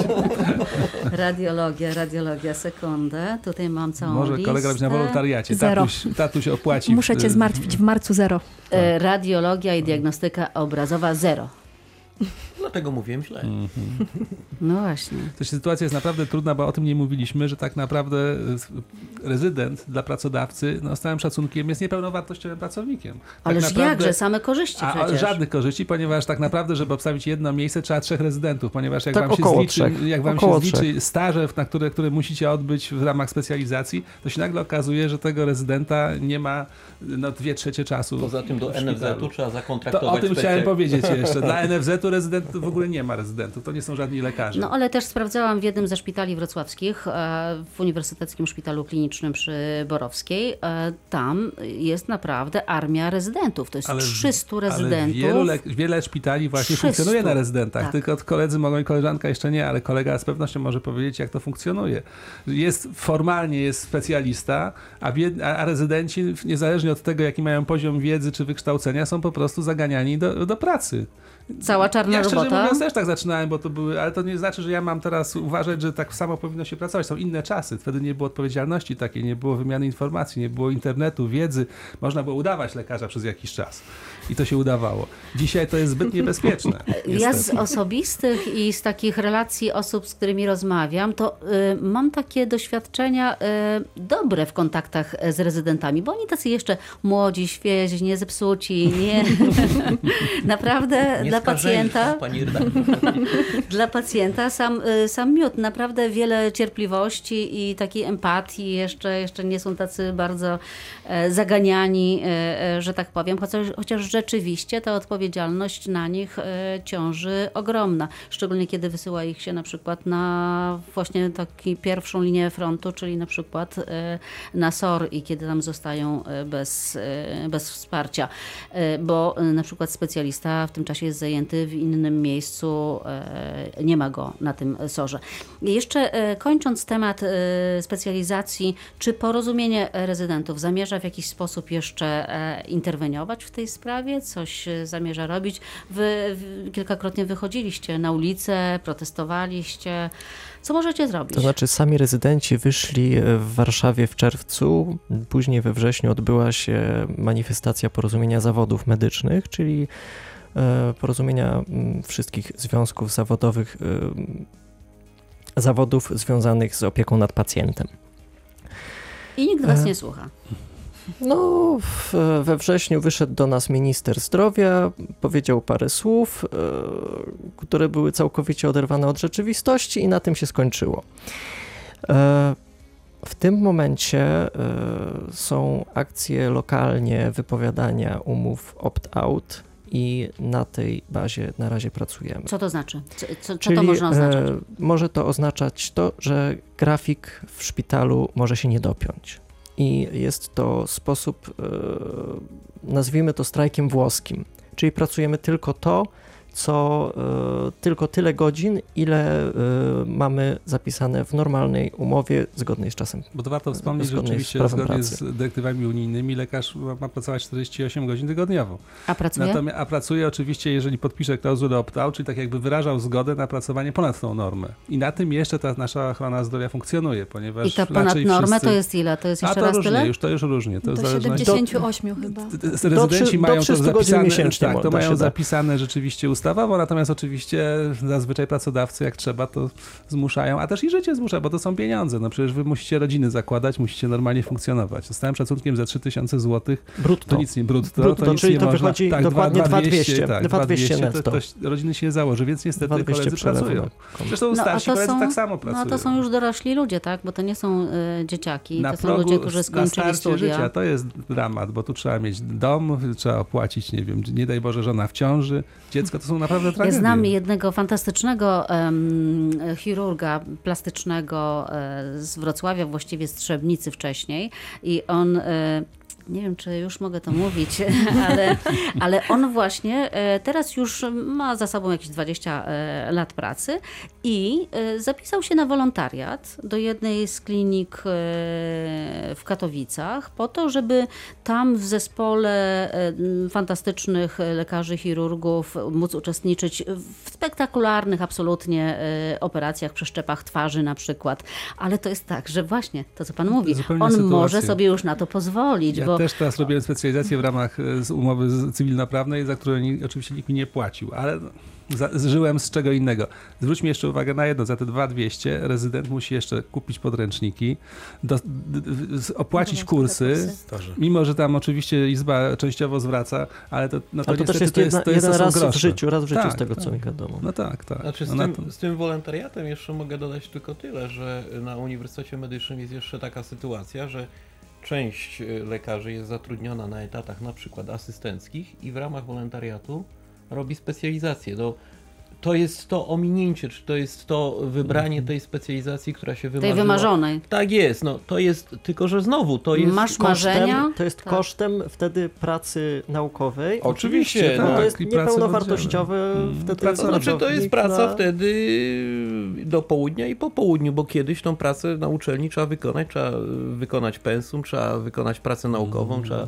Radiologia, radiologia, sekundę. Tutaj mam całą Może listę. kolega robić na wolontariacie. Zero. Tatuś, tatuś opłaci. Muszę cię zmartwić, w marcu zero. E, Radiologia i diagnostyka obrazowa zero. Dlatego mówiłem źle. No właśnie. To się sytuacja jest naprawdę trudna, bo o tym nie mówiliśmy, że tak naprawdę y, rezydent dla pracodawcy, no z całym szacunkiem, jest niepełnowartościowym pracownikiem. Tak Ależ naprawdę- jakże, same korzyści A przecież. żadnych korzyści, ponieważ tak naprawdę, żeby obstawić jedno miejsce, trzeba trzech rezydentów, ponieważ jak Tak, wam się zliczy, trzech. jak wam Około się zliczy staże, na które, które musicie odbyć w ramach specjalizacji, to się nagle okazuje, że tego rezydenta nie ma no, dwie trzecie czasu. Poza tym do. NFZ-u trzeba To zakontraktować o tym chciałem powiedzieć jeszcze. Dla NFZ tu rezydentów w ogóle nie ma rezydentów, to nie są żadni lekarze. No ale też sprawdzałam w jednym ze szpitali wrocławskich, e, w Uniwersyteckim Szpitalu Klinicznym przy Borowskiej. e, Tam jest naprawdę armia rezydentów. To jest Ale- 300 Ale rezydentów. wielu le- wiele szpitali właśnie 300. funkcjonuje na rezydentach, Tak. tylko koledzy mogą i koleżanka jeszcze nie, ale kolega z pewnością może powiedzieć, jak to funkcjonuje. Jest formalnie jest specjalista, a, bied- a rezydenci, niezależnie od tego, jaki mają poziom wiedzy czy wykształcenia, są po prostu zaganiani do, do pracy. Cała czarna ja szczerze robota. mówiąc też tak zaczynałem, bo to były, ale to nie znaczy, że ja mam teraz uważać, że tak samo powinno się pracować. Są inne czasy. Wtedy nie było odpowiedzialności takiej, nie było wymiany informacji, nie było internetu, wiedzy. Można było udawać lekarza przez jakiś czas. I to się udawało. Dzisiaj to jest zbyt niebezpieczne. Ja z osobistych i z takich relacji osób, z którymi rozmawiam, to y, mam takie doświadczenia y, dobre w kontaktach z rezydentami, bo oni tacy jeszcze młodzi, świeżi, nie zepsuci, nie. Naprawdę Nie dla skażeni, pacjenta. Pani. Dla pacjenta sam, y, sam miód, naprawdę wiele cierpliwości i takiej empatii, jeszcze, jeszcze nie są tacy bardzo e, zaganiani, e, e, że tak powiem, chociaż, chociaż rzeczywiście ta odpowiedzialność na nich ciąży ogromna, szczególnie kiedy wysyła ich się na przykład na właśnie taką pierwszą linię frontu, czyli na przykład na SOR i kiedy tam zostają bez, bez wsparcia, bo na przykład specjalista w tym czasie jest zajęty w innym miejscu, e, nie ma go na tym sorze. Jeszcze e, kończąc temat e, specjalizacji, czy porozumienie rezydentów zamierza w jakiś sposób jeszcze interweniować w tej sprawie? Coś zamierza robić? Wy kilkakrotnie wychodziliście na ulicę, protestowaliście. Co możecie zrobić? To znaczy sami rezydenci wyszli w Warszawie w czerwcu, później we wrześniu odbyła się manifestacja porozumienia zawodów medycznych, czyli porozumienia mm, wszystkich związków zawodowych, e, zawodów związanych z opieką nad pacjentem. I nikt was E, nie słucha. No, we wrześniu wyszedł do nas minister zdrowia, powiedział parę słów, e, które były całkowicie oderwane od rzeczywistości, i na tym się skończyło. E, w tym momencie e, są akcje lokalnie wypowiadania umów opt-out i na tej bazie na razie pracujemy. Co to znaczy? Co, co, co Czyli to można oznaczać? e, może to oznaczać to, że grafik w szpitalu może się nie dopiąć. I jest to sposób, e, nazwijmy to strajkiem włoskim. Czyli pracujemy tylko to, co e, tylko tyle godzin, ile e, mamy zapisane w normalnej umowie zgodnej z czasem. Bo to warto wspomnieć, że zgodnie z oczywiście prawem zgodnie pracy. z dyrektywami unijnymi lekarz ma, ma pracować 48 godzin tygodniowo. A pracuje? Natomiast, a pracuje oczywiście, jeżeli podpisze klauzulę opt-out, czyli tak jakby wyrażał zgodę na pracowanie ponad tą normę. I na tym jeszcze ta nasza ochrona zdrowia funkcjonuje, ponieważ I to ponad normę wszyscy... to jest ile? To jest A jeszcze to raz różnie, tyle? już to już różnie. To Do zależności... 78 chyba. T- t- Rezydenci do mają to 300 godzin zapisane, miesięcznie tak, to mają zapisane rzeczywiście ustawowo, natomiast oczywiście zazwyczaj pracodawcy jak trzeba to zmuszają, a też i życie zmusza, bo to są pieniądze. No przecież wy musicie rodziny zakładać, musicie normalnie funkcjonować. Z całym szacunkiem za 3000 zł Brutto. to nic nie brutto, Brutto, to nic czyli nie to można. wychodzi tak, dokładnie 2200, 2200, tak, 2200 to, netto. to rodziny się założy, więc niestety 2200 koledzy pracują. konto. Zresztą No, a starsi to koledzy są- tak samo No pracują. to są już dorośli ludzie, tak? Bo to nie są y, dzieciaki, na to są ludzie, którzy skończyli studia. życia to jest dramat, bo tu trzeba mieć dom, trzeba opłacić, nie wiem, nie daj Boże, żona w ciąży, dziecko, to są naprawdę Ja tragedie. znam jednego fantastycznego em, chirurga plastycznego e, z Wrocławia, właściwie z Trzebnicy wcześniej i on... Nie wiem, czy już mogę to mówić, ale, ale on właśnie e, teraz już ma za sobą jakieś 20 e, lat pracy i e, zapisał się na wolontariat do jednej z klinik w Katowicach po to, żeby tam w zespole fantastycznych lekarzy, chirurgów móc uczestniczyć w spektakularnych absolutnie operacjach, przeszczepach twarzy na przykład. Ale to jest tak, że właśnie to, co pan mówi, Zupełnie on sytuacja. może sobie już na to pozwolić, Ja bo też teraz robiłem specjalizację w ramach e, z umowy cywilnoprawnej, za którą oczywiście nikt mi nie płacił, ale no, za, żyłem z czego innego. Zwróćmy jeszcze uwagę na jedno, za te 2200 rezydent musi jeszcze kupić podręczniki, do, d, d, opłacić Dodatkowe kursy, kursy. Mimo że tam oczywiście izba częściowo zwraca, ale to, no to Ale to też niestety jest, jedna, to jest, to jeden raz w grosze. życiu, raz w życiu Tak, z tego, tak. co mi wiadomo. No tak, tak. Znaczy z, no tym, to- z tym wolontariatem jeszcze mogę dodać tylko tyle, że na Uniwersytecie Medycznym jest jeszcze taka sytuacja, że część y, lekarzy jest zatrudniona na etatach na przykład asystenckich i w ramach wolontariatu robi specjalizację. Do to jest to ominięcie, czy to jest to wybranie tej specjalizacji, która się wymarzyła. Tej wymarzonej. Tak jest, no to jest, tylko że znowu to jest Masz kosztem- marzenia? To jest Tak. kosztem wtedy pracy naukowej. Oczywiście, no, tak. to jest oddziale. wtedy Praca- To znaczy, to jest praca na- wtedy do południa i po południu, bo kiedyś tą pracę na uczelni trzeba wykonać, trzeba wykonać pensum, trzeba wykonać pracę naukową, trzeba y,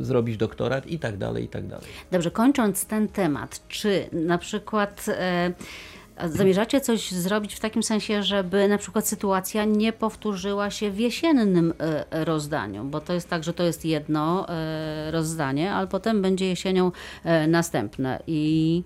zrobić doktorat i tak dalej, i tak dalej. Dobrze, kończąc ten temat, czy na przykład e, zamierzacie coś zrobić w takim sensie, żeby na przykład sytuacja nie powtórzyła się w jesiennym e, rozdaniu? Bo to jest tak, że to jest jedno e, rozdanie, ale potem będzie jesienią e, następne. I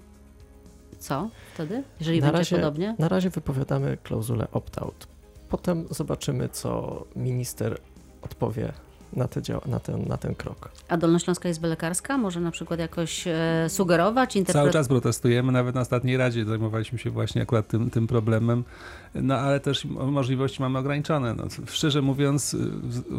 co wtedy, jeżeli Na będzie razie, podobnie? na razie wypowiadamy klauzulę opt-out. Potem zobaczymy, co minister odpowie na, te na, ten, na ten krok. A Dolnośląska Izba Lekarska może na przykład jakoś e, sugerować, Cały interpretować? czas protestujemy, nawet na ostatniej radzie zajmowaliśmy się właśnie akurat tym, tym problemem, no ale też mo- możliwości mamy ograniczone. No, szczerze mówiąc, y,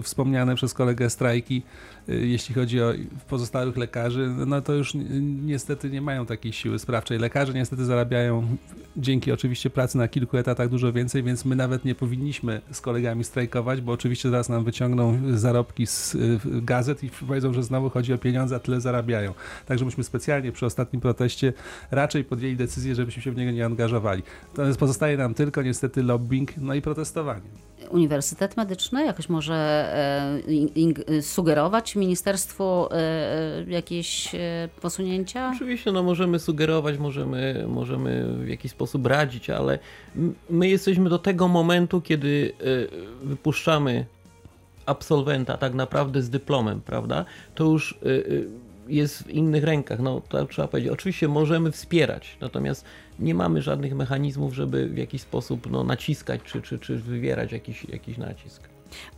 wspomniane przez kolegę strajki, y, jeśli chodzi o pozostałych lekarzy, no to już ni- niestety nie mają takiej siły sprawczej. Lekarze niestety zarabiają dzięki oczywiście pracy na kilku etatach dużo więcej, więc my nawet nie powinniśmy z kolegami strajkować, bo oczywiście zaraz nam wyciągną zarobki z y, gazet i powiedzą, że znowu chodzi o pieniądze, a tyle zarabiają. Także myśmy specjalnie przy ostatnim proteście raczej podjęli decyzję, żebyśmy się w niego nie angażowali. Natomiast pozostaje nam tylko niestety lobbying, no i protestowanie. Uniwersytet Medyczny jakoś może e, in, in, sugerować ministerstwu e, e, jakieś e, posunięcia? Oczywiście, no możemy sugerować, możemy, możemy w jakiś sposób radzić, ale my jesteśmy do tego momentu, kiedy wypuszczamy absolwenta tak naprawdę z dyplomem, prawda? To już jest w innych rękach, no to trzeba powiedzieć. Oczywiście możemy wspierać, natomiast nie mamy żadnych mechanizmów, żeby w jakiś sposób no, naciskać czy, czy, czy wywierać jakiś, jakiś nacisk.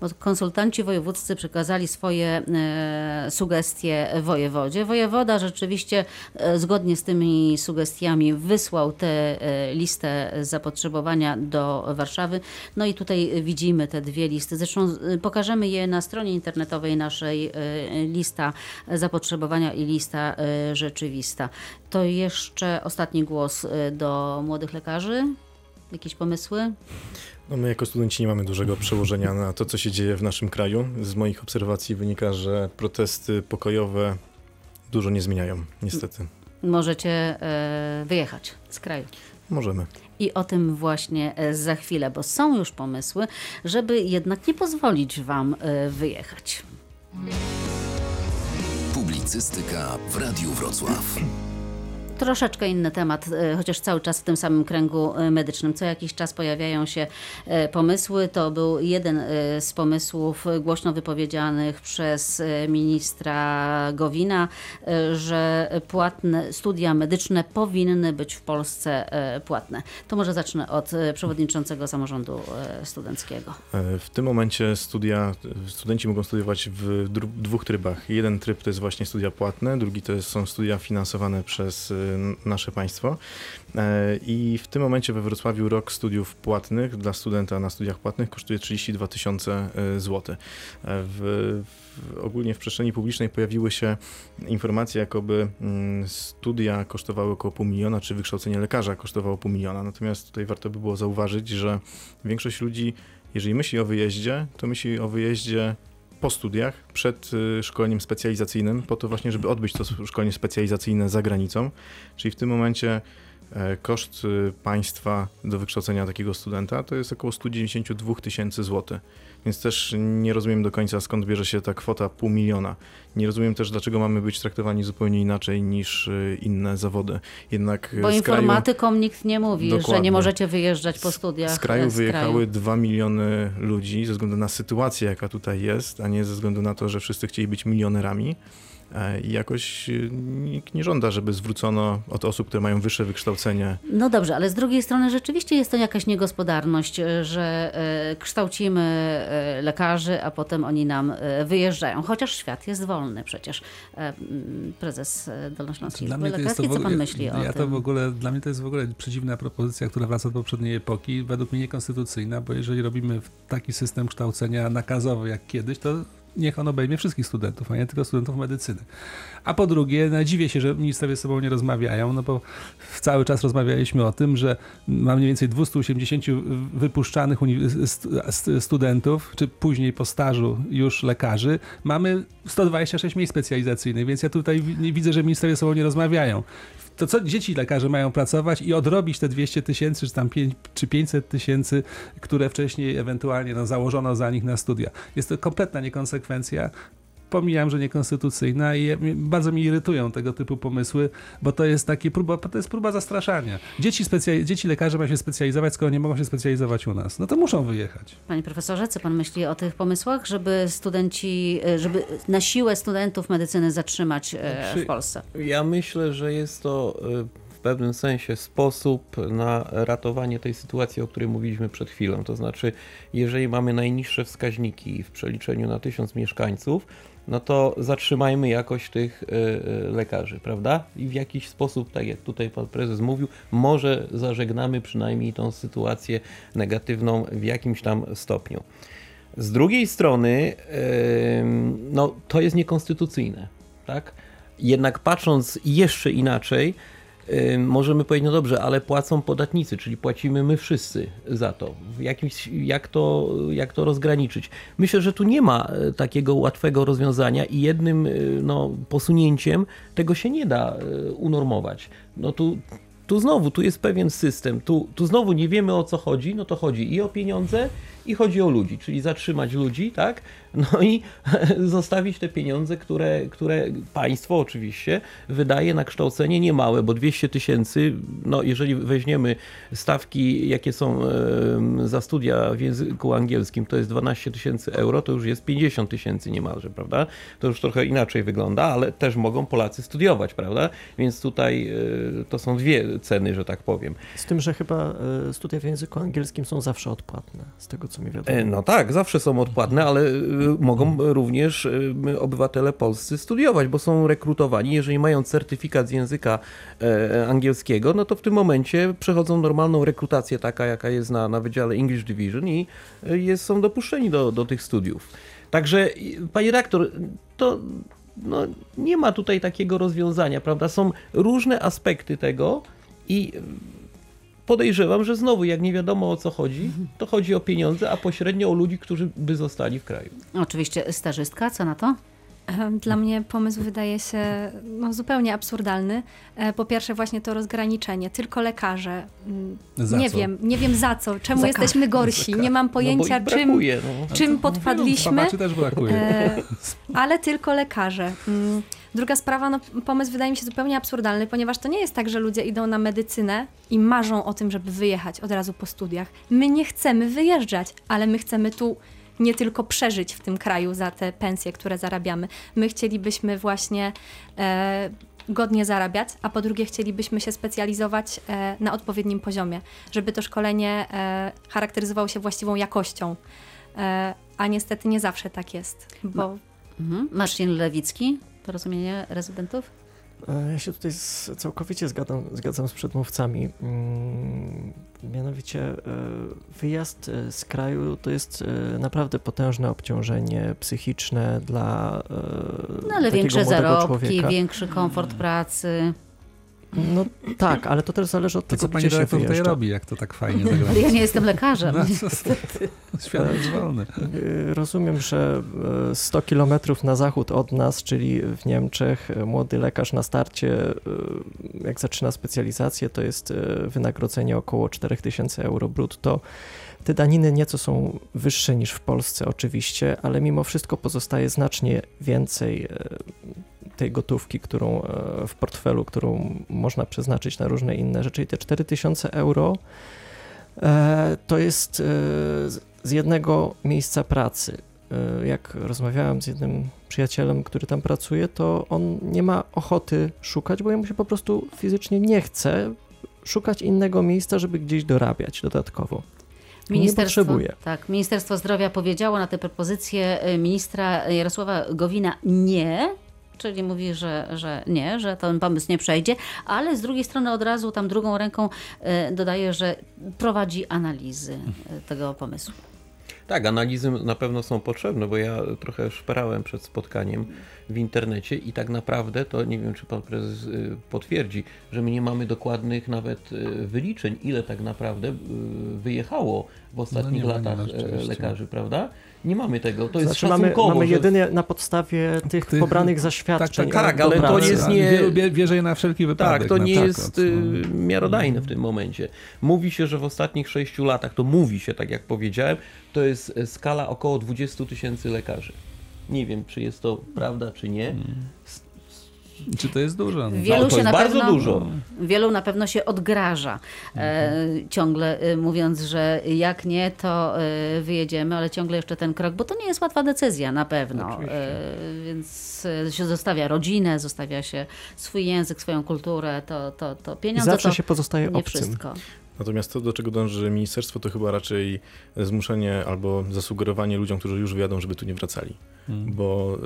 Bo konsultanci wojewódzcy przekazali swoje e, sugestie wojewodzie. Wojewoda rzeczywiście e, zgodnie z tymi sugestiami wysłał tę e, listę zapotrzebowania do Warszawy. No i tutaj widzimy te dwie listy. Zresztą pokażemy je na stronie internetowej naszej lista zapotrzebowania i lista rzeczywista. To jeszcze ostatni głos do młodych lekarzy. Jakieś pomysły? No my jako studenci nie mamy dużego przełożenia na to, co się dzieje w naszym kraju. Z moich obserwacji wynika, że protesty pokojowe dużo nie zmieniają, niestety. Możecie e, wyjechać z kraju. Możemy. I o tym właśnie e, za chwilę, bo są już pomysły, żeby jednak nie pozwolić Wam e, wyjechać. Publicystyka w Radiu Wrocław. Troszeczkę inny temat, e, chociaż cały czas w tym samym kręgu e, medycznym. Co jakiś czas pojawiają się e, pomysły. To był jeden z pomysłów głośno wypowiedzianych przez ministra Gowina, że płatne studia medyczne powinny być w Polsce płatne. To może zacznę od przewodniczącego samorządu studenckiego. W tym momencie studia, studenci mogą studiować w dwóch trybach. Jeden tryb to jest właśnie studia płatne, drugi to są studia finansowane przez nasze państwo. E, I w tym momencie we Wrocławiu rok studiów płatnych dla studenta na studiach płatnych kosztuje 32 tysiące e, złotych. E, W, w, ogólnie w przestrzeni publicznej pojawiły się informacje, jakoby mm, studia kosztowały około pół miliona, czy wykształcenie lekarza kosztowało pół miliona. Natomiast tutaj warto by było zauważyć, że większość ludzi jeżeli myśli o wyjeździe, to myśli o wyjeździe po studiach, przed y, szkoleniem specjalizacyjnym, po to właśnie, żeby odbyć to szkolenie specjalizacyjne za granicą. Czyli w tym momencie e, koszt y, państwa do wykształcenia takiego studenta to jest około 192 tysięcy złotych. Więc też nie rozumiem do końca skąd bierze się ta kwota pół miliona. Nie rozumiem też dlaczego mamy być traktowani zupełnie inaczej niż y, inne zawody. Jednak y, Bo z kraju- informatykom nikt nie mówi, że Dokładnie. nie możecie wyjeżdżać po studiach. z kraju e, wyjechały 2 miliony ludzi ze względu na sytuację, jaka tutaj jest, a nie ze względu na to, że wszyscy chcieli być milionerami. E, I jakoś y, nikt nie żąda, żeby zwrócono od osób, które mają wyższe wykształcenie. No dobrze, ale z drugiej strony rzeczywiście jest to jakaś niegospodarność, e, że e, kształcimy lekarzy, a potem oni nam wyjeżdżają. Chociaż świat jest wolny przecież. E, mm, Prezes Dolnośląskiej Izby Lekarskiej, co pan myśli o ja tym? to w ogóle, dla mnie to jest w ogóle przedziwna propozycja, która wraca do poprzedniej epoki, według mnie niekonstytucyjna, bo jeżeli robimy taki system kształcenia nakazowy jak kiedyś, to niech on obejmie wszystkich studentów, a nie tylko studentów medycyny. A po drugie, no, dziwię się, że ministrowie ze sobą nie rozmawiają, no bo cały czas rozmawialiśmy o tym, że ma mniej więcej 280 wypuszczanych studentów, czy później po stażu już lekarzy. Mamy 126 miejsc specjalizacyjnych, więc ja tutaj wi- widzę, że ministrowie ze sobą nie rozmawiają. To co dzieci lekarze mają pracować i odrobić te 200 tysięcy, czy tam 5, czy 500 tysięcy, które wcześniej ewentualnie no, założono za nich na studia. Jest to kompletna niekonsekwencja. Pomijam, że niekonstytucyjna i bardzo mi irytują tego typu pomysły, bo to jest takie próba, to jest próba zastraszania. Dzieci, specja- dzieci lekarze mają się specjalizować, skoro nie mogą się specjalizować u nas. No to muszą wyjechać. Panie profesorze, co pan myśli o tych pomysłach, żeby studenci, e, żeby na siłę studentów medycyny zatrzymać e, Znaczy- w Polsce? Ja myślę, że jest to y, w pewnym sensie sposób na ratowanie tej sytuacji, o której mówiliśmy przed chwilą. To znaczy, jeżeli mamy najniższe wskaźniki w przeliczeniu na tysiąc mieszkańców, no to zatrzymajmy jakość tych y, y, lekarzy, prawda? I w jakiś sposób, tak jak tutaj pan prezes mówił, może zażegnamy przynajmniej tą sytuację negatywną w jakimś tam stopniu. Z drugiej strony, no, to jest niekonstytucyjne, tak? Jednak patrząc jeszcze inaczej, możemy powiedzieć, no dobrze, ale płacą podatnicy, czyli płacimy my wszyscy za to. Jakimś, jak, to jak to rozgraniczyć? Myślę, że tu nie ma e, takiego łatwego rozwiązania i jednym e, no, posunięciem tego się nie da e, unormować. No tu, tu znowu, tu jest pewien system, tu, tu znowu nie wiemy o co chodzi, no to chodzi i o pieniądze, i chodzi o ludzi, czyli zatrzymać ludzi, tak? No i zostawić te pieniądze, które, które państwo oczywiście wydaje na kształcenie niemałe, bo 200 tysięcy, no jeżeli weźmiemy stawki, jakie są za studia w języku angielskim, to jest 12 tysięcy euro, to już jest 50 tysięcy niemalże, prawda? To już trochę inaczej wygląda, ale też mogą Polacy studiować, prawda? Więc tutaj e, to są dwie ceny, że tak powiem. Z tym, że chyba e, studia w języku angielskim są zawsze odpłatne, z tego co mi wiadomo. E, No tak, zawsze są odpłatne, ale mogą również y, obywatele polscy studiować, bo są rekrutowani. Jeżeli mają certyfikat z języka e, angielskiego, no to w tym momencie przechodzą normalną rekrutację, taka jaka jest na, na Wydziale English Division i y, jest, są dopuszczeni do, do tych studiów. Także, pani rektor, to no, nie ma tutaj takiego rozwiązania, prawda? Są różne aspekty tego i podejrzewam, że znowu, jak nie wiadomo o co chodzi, to chodzi o pieniądze, a pośrednio o ludzi, którzy by zostali w kraju. Oczywiście stażystka, co na to? Dla mnie pomysł wydaje się no, zupełnie absurdalny. E, Po pierwsze właśnie to rozgraniczenie, tylko lekarze. Mm, Za nie co? wiem, nie wiem za co, czemu Za jesteśmy gorsi, nie mam pojęcia no bo ich czym, brakuje, no. czym Wielu podpadliśmy, też brakuje. e, ale tylko lekarze. Druga sprawa, no, pomysł wydaje mi się zupełnie absurdalny, ponieważ to nie jest tak, że ludzie idą na medycynę i marzą o tym, żeby wyjechać od razu po studiach. My nie chcemy wyjeżdżać, ale my chcemy tu nie tylko przeżyć w tym kraju za te pensje, które zarabiamy. My chcielibyśmy właśnie e, godnie zarabiać, a po drugie chcielibyśmy się specjalizować e, na odpowiednim poziomie, żeby to szkolenie e, charakteryzowało się właściwą jakością. E, a niestety nie zawsze tak jest, bo Mhm. Marcin Lewicki, porozumienie rezydentów? E, Ja się tutaj z, całkowicie zgadzam, zgadzam z przedmówcami. Mm, Mianowicie e, wyjazd e, z kraju to jest naprawdę potężne obciążenie psychiczne dla No ale większe zarobki, człowieka. większy komfort pracy. No tak, ale to też zależy od To tego, co pani gdzie się dyrektor tutaj robi, jak to tak fajnie Ale zagrać? ja nie jestem lekarzem. No, Świat jest wolny. Y, Rozumiem, że e, 100 kilometrów na zachód od nas, czyli w Niemczech, e, młody lekarz na starcie, jak zaczyna specjalizację, to jest wynagrodzenie około 4000 euro brutto. Te daniny nieco są wyższe niż w Polsce oczywiście, ale mimo wszystko pozostaje znacznie więcej tej gotówki, którą e, w portfelu, którą można przeznaczyć na różne inne rzeczy. I te 4000 euro e, to jest e, z- jednego miejsca pracy. Jak rozmawiałem z jednym przyjacielem, który tam pracuje, to on nie ma ochoty szukać, bo jemu się po prostu fizycznie nie chce szukać innego miejsca, żeby gdzieś dorabiać dodatkowo. Nie potrzebuje. Tak, Ministerstwo Zdrowia powiedziało na tę propozycję ministra Jarosława Gowina nie, czyli mówi, że, że nie, że ten pomysł nie przejdzie, ale z drugiej strony od razu tam drugą ręką y, dodaje, że prowadzi analizy y, tego pomysłu. Tak, analizy na pewno są potrzebne, bo ja trochę szperałem przed spotkaniem w internecie i tak naprawdę to nie wiem, czy pan prezes y, potwierdzi, że my nie mamy dokładnych nawet wyliczeń, ile tak naprawdę wyjechało w ostatnich nie ma, nie latach e, lekarzy, prawda? Nie mamy tego. To jest Znaczy mamy, szacunkowo. mamy że- jedynie na podstawie tych, Tych- pobranych zaświadczeń. tak, tak, do ale to jest nie- Wielu bie- bierze je na wszelki wypadek. Tak, to nie przykład, jest no. y, miarodajne w tym momencie. Mówi się, że w ostatnich sześciu latach, to mówi się, tak jak powiedziałem, to jest e, skala około 20 tysięcy lekarzy. Nie wiem, czy jest to prawda, czy nie. Czy to jest dużo? No. Wielu to się jest na bardzo pewno, dużo. Wielu na pewno się odgraża, e, ciągle e, mówiąc, że jak nie, to e, wyjedziemy, ale ciągle jeszcze ten krok, bo to nie jest łatwa decyzja na pewno. E, więc e, się zostawia rodzinę, zostawia się swój język, swoją kulturę, to, to, to I pieniądze zawsze to się pozostaje nie obcym. wszystko. Natomiast to, do czego dąży ministerstwo, to chyba raczej zmuszenie albo zasugerowanie ludziom, którzy już wyjadą, żeby tu nie wracali. Hmm. Bo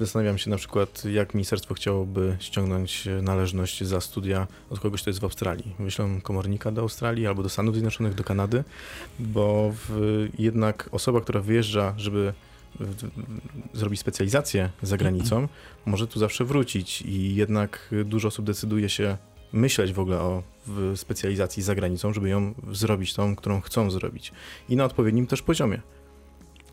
y, zastanawiam się na przykład, jak ministerstwo chciałoby ściągnąć należność za studia od kogoś, kto jest w Australii. Wyślą komornika do Australii albo do Stanów Zjednoczonych, do Kanady, bo w, jednak osoba, która wyjeżdża, żeby zrobić specjalizację za granicą, może tu zawsze wrócić i jednak dużo osób decyduje się myśleć w ogóle o specjalizacji za granicą, żeby ją zrobić tą, którą chcą zrobić i na odpowiednim też poziomie.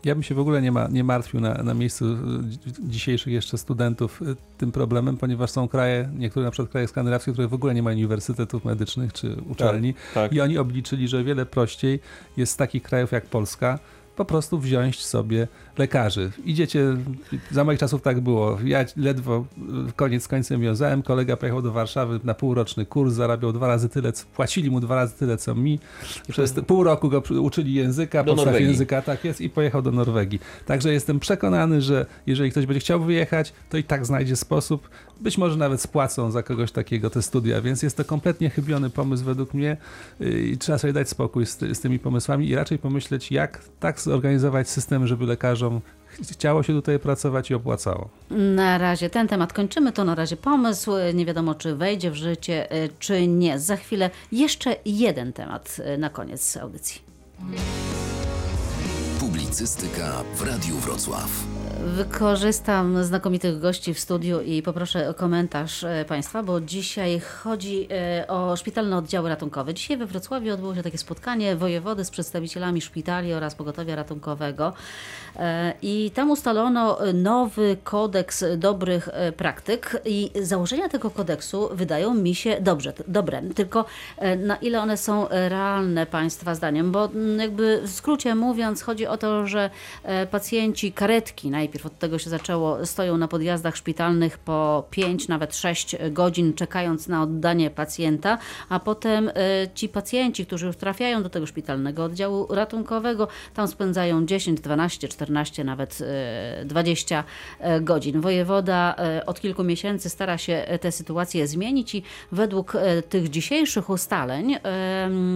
Ja bym się w ogóle nie, ma, nie martwił na, na miejscu dzi- dzisiejszych jeszcze studentów y, tym problemem, ponieważ są kraje, niektóre na przykład kraje skandynawskie, które w ogóle nie mają uniwersytetów medycznych czy uczelni Tak. i oni obliczyli, że wiele prościej jest z takich krajów jak Polska po prostu wziąć sobie lekarzy. Idziecie, za moich czasów tak było, ja ledwo koniec z końcem wiązałem, kolega pojechał do Warszawy na półroczny kurs, zarabiał dwa razy tyle, co- płacili mu dwa razy tyle, co mi. Przez pół roku go uczyli języka, Do podstaw Norwegii. języka, tak jest, i pojechał do Norwegii. Także jestem przekonany, że jeżeli ktoś będzie chciał wyjechać, to i tak znajdzie sposób. Być może nawet spłacą za kogoś takiego te studia, więc jest to kompletnie chybiony pomysł według mnie yy, i trzeba sobie dać spokój z, ty- z tymi pomysłami i raczej pomyśleć, jak tak zorganizować system, żeby lekarzom ch- chciało się tutaj pracować i opłacało. Na razie ten temat kończymy. To na razie pomysł. Nie wiadomo, czy wejdzie w życie, e, czy nie. Za chwilę jeszcze jeden temat e, na koniec audycji. Publicystyka w Radiu Wrocław. Wykorzystam znakomitych gości w studiu i poproszę o komentarz e, Państwa, bo dzisiaj chodzi e, o szpitalne oddziały ratunkowe. Dzisiaj we Wrocławiu odbyło się takie spotkanie wojewody z przedstawicielami szpitali oraz pogotowia ratunkowego E, i tam ustalono nowy kodeks dobrych praktyk i założenia tego kodeksu wydają mi się dobrze, dobre, tylko na ile one są realne Państwa zdaniem, bo jakby w skrócie mówiąc chodzi o to, że pacjenci karetki, najpierw od tego się zaczęło, stoją na podjazdach szpitalnych po 5, nawet 6 godzin czekając na oddanie pacjenta, a potem e, ci pacjenci, którzy już trafiają do tego szpitalnego oddziału ratunkowego, tam spędzają 10, 12, 14, nawet e, 20 e, godzin. Wojewoda od kilku miesięcy stara się tę sytuację zmienić i według tych dzisiejszych ustaleń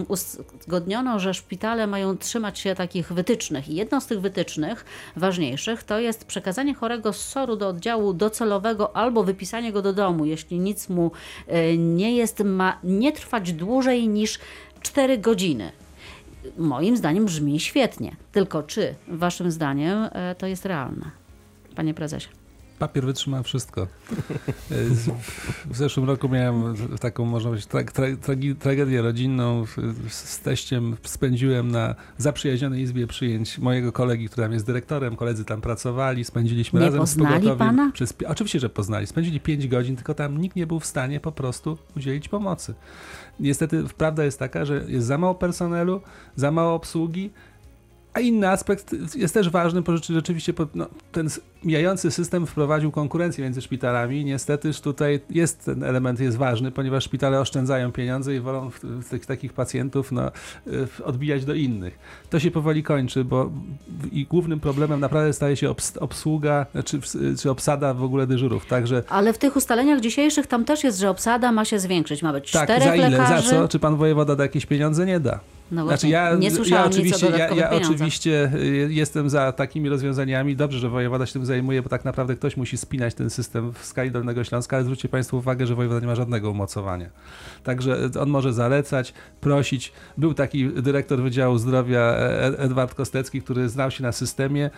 uzgodniono, że szpitale mają trzymać się takich wytycznych i jedną z tych wytycznych ważniejszych to jest przekazanie chorego z SOR-u do oddziału docelowego albo wypisanie go do domu, jeśli nic mu e, nie jest, ma nie trwać dłużej niż 4 godziny. Moim zdaniem brzmi świetnie. Tylko czy waszym zdaniem e, to jest realne? Panie prezesie. Papier wytrzyma wszystko. W zeszłym roku miałem taką, można powiedzieć, tra tra tragedię rodzinną. Z teściem spędziłem na zaprzyjaźnionej izbie przyjęć mojego kolegi, który tam jest dyrektorem. Koledzy tam pracowali, spędziliśmy Nie razem poznali z pogotowiem. pana? Przez, oczywiście, że poznali. Spędzili 5 godzin, tylko tam nikt nie był w stanie po prostu udzielić pomocy. Niestety prawda jest taka, że jest za mało personelu, za mało obsługi, a inny aspekt jest też ważny, bo rzeczy- rzeczywiście no, ten mijający system wprowadził konkurencję między szpitalami. Niestetyż tutaj jest ten element jest ważny, ponieważ szpitale oszczędzają pieniądze i wolą w, w tych, takich pacjentów no, y, odbijać do innych. To się powoli kończy, bo i głównym problemem naprawdę staje się obs- obsługa czy, czy obsada w ogóle dyżurów. Także Ale w tych ustaleniach dzisiejszych tam też jest, że obsada ma się zwiększyć. Ma być tak, czterech za ile, lekarzy. za co? Czy pan wojewoda da jakieś pieniądze? Nie da. No Znaczy ja, nie ja słyszałam nic o oczywiście, ja, ja oczywiście y, jestem za takimi rozwiązaniami. Dobrze, że wojewoda się tym zajmuje, bo tak naprawdę ktoś musi spinać ten system w skali Dolnego Śląska, ale zwróćcie Państwo uwagę, że wojewoda nie ma żadnego umocowania. Także on może zalecać, prosić. Był taki dyrektor Wydziału Zdrowia e- Edward Kostecki, który znał się na systemie,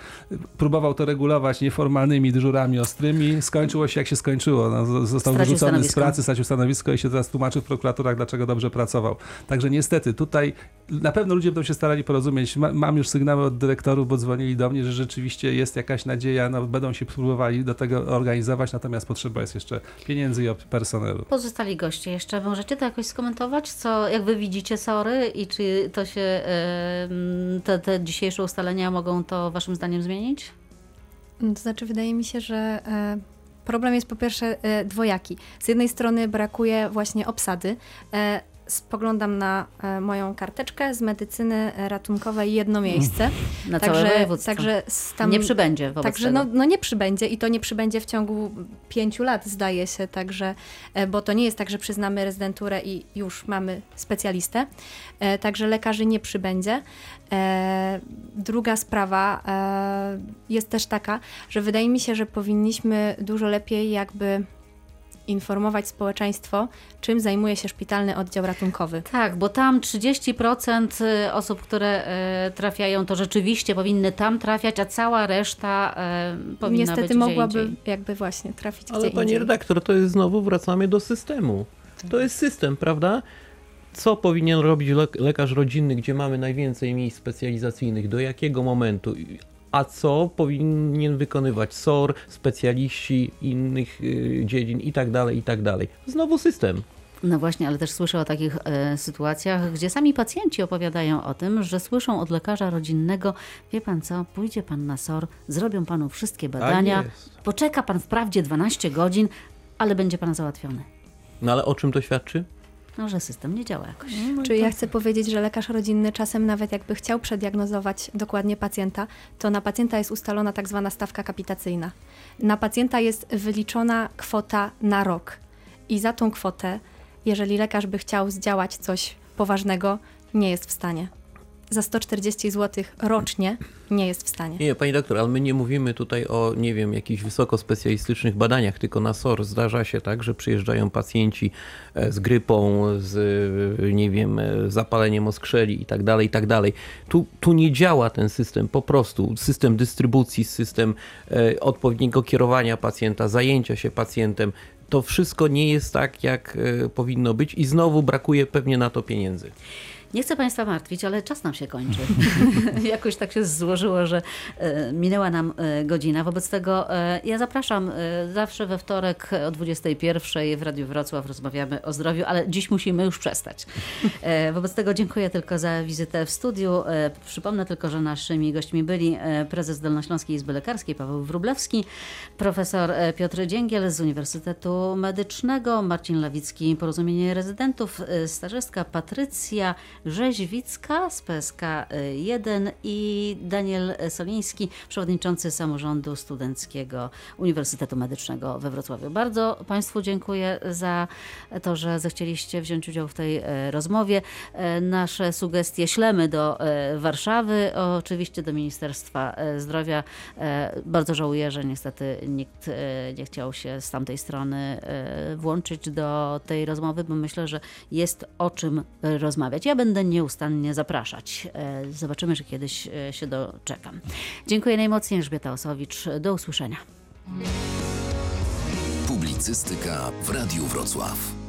próbował to regulować nieformalnymi dyżurami ostrymi. Skończyło się jak się skończyło. No, został Stracił wyrzucony z pracy, stracił stanowisko i się teraz tłumaczy w prokuraturach, dlaczego dobrze pracował. Także niestety tutaj na pewno ludzie będą się starali porozumieć. Ma, mam już sygnały od dyrektorów, bo dzwonili do mnie, że rzeczywiście jest jakaś nadzieja, no, będą się próbowali do tego organizować, natomiast potrzeba jest jeszcze pieniędzy i personelu. Pozostali goście jeszcze, możecie to jakoś skomentować, co, jak wy widzicie Sory i czy to się, e, te, te dzisiejsze ustalenia mogą to waszym zdaniem zmienić? To znaczy, wydaje mi się, że e, problem jest po pierwsze e, dwojaki. Z jednej strony brakuje właśnie obsady. Spoglądam na e, moją karteczkę z medycyny ratunkowej jedno miejsce. Na całe Także, województwo. także tam, nie przybędzie wobec Także no, no nie przybędzie i to nie przybędzie w ciągu pięciu lat, zdaje się, także, e, bo to nie jest tak, że przyznamy rezydenturę i już mamy specjalistę, e, także lekarzy nie przybędzie. Druga sprawa jest też taka, że wydaje mi się, że powinniśmy dużo lepiej jakby informować społeczeństwo, czym zajmuje się szpitalny oddział ratunkowy. Tak, bo tam 30% osób, które e, trafiają, to rzeczywiście powinny tam trafiać, a cała reszta e, powinna Niestety być gdzie mogłaby indziej. jakby właśnie trafić Ale gdzie panie indziej. redaktor, to jest znowu wracamy do systemu. To jest system, prawda? Co powinien robić le- lekarz rodzinny, gdzie mamy najwięcej miejsc specjalizacyjnych, do jakiego momentu? A co powinien wykonywać SOR, specjaliści innych y, dziedzin i tak dalej, i tak dalej. Znowu system. No właśnie, ale też słyszę o takich e, sytuacjach, gdzie sami pacjenci opowiadają o tym, że słyszą od lekarza rodzinnego, wie pan co, pójdzie pan na SOR, zrobią panu wszystkie badania, jest. poczeka pan wprawdzie 12 godzin, ale będzie pan załatwiony. No ale o czym to świadczy? No, że system nie działa jakoś. Czy ja chcę powiedzieć, że lekarz rodzinny czasem nawet jakby chciał przeddiagnozować dokładnie pacjenta, to na pacjenta jest ustalona tak zwana stawka kapitacyjna. Na pacjenta jest wyliczona kwota na rok. I za tą kwotę, jeżeli lekarz by chciał zdziałać coś poważnego, nie jest w stanie. Za 140 zł rocznie nie jest w stanie. Nie, pani doktor, ale my nie mówimy tutaj o, nie wiem, jakichś wysokospecjalistycznych badaniach, tylko na SOR zdarza się tak, że przyjeżdżają pacjenci e, z grypą, z, e, nie wiem, e, zapaleniem oskrzeli i tak dalej, i tak dalej. Tu, tu nie działa ten system, po prostu. System dystrybucji, system odpowiedniego kierowania pacjenta, zajęcia się pacjentem. To wszystko nie jest tak, jak powinno być i znowu brakuje pewnie na to pieniędzy. Nie chcę Państwa martwić, ale czas nam się kończy. Jakoś tak się złożyło, że e, minęła nam e, godzina. Wobec tego e, ja zapraszam zawsze we wtorek o 21 w Radiu Wrocław rozmawiamy o zdrowiu, ale dziś musimy już przestać. Wobec tego dziękuję tylko za wizytę w studiu. Przypomnę tylko, że naszymi gośćmi byli prezes Dolnośląskiej Izby Lekarskiej Paweł Wróblewski, profesor Piotr Dzięgiel z Uniwersytetu Medycznego, Marcin Lawicki, Porozumienie Rezydentów, stażystka Patrycja Rzeźwicka z PSK 1 i Daniel Soliński, przewodniczący samorządu studenckiego Uniwersytetu Medycznego we Wrocławiu. Bardzo Państwu dziękuję za to, że zechcieliście wziąć udział w tej e, rozmowie. E, Nasze sugestie ślemy do e, Warszawy, oczywiście do Ministerstwa Zdrowia. Bardzo żałuję, że niestety nikt nie chciał się z tamtej strony włączyć do tej rozmowy, bo myślę, że jest o czym rozmawiać. Ja będę nieustannie zapraszać. E, Zobaczymy, że kiedyś e, się doczekam. Dziękuję najmocniej, Elżbieta Osowicz. Do usłyszenia. Publicystyka w Radiu Wrocław.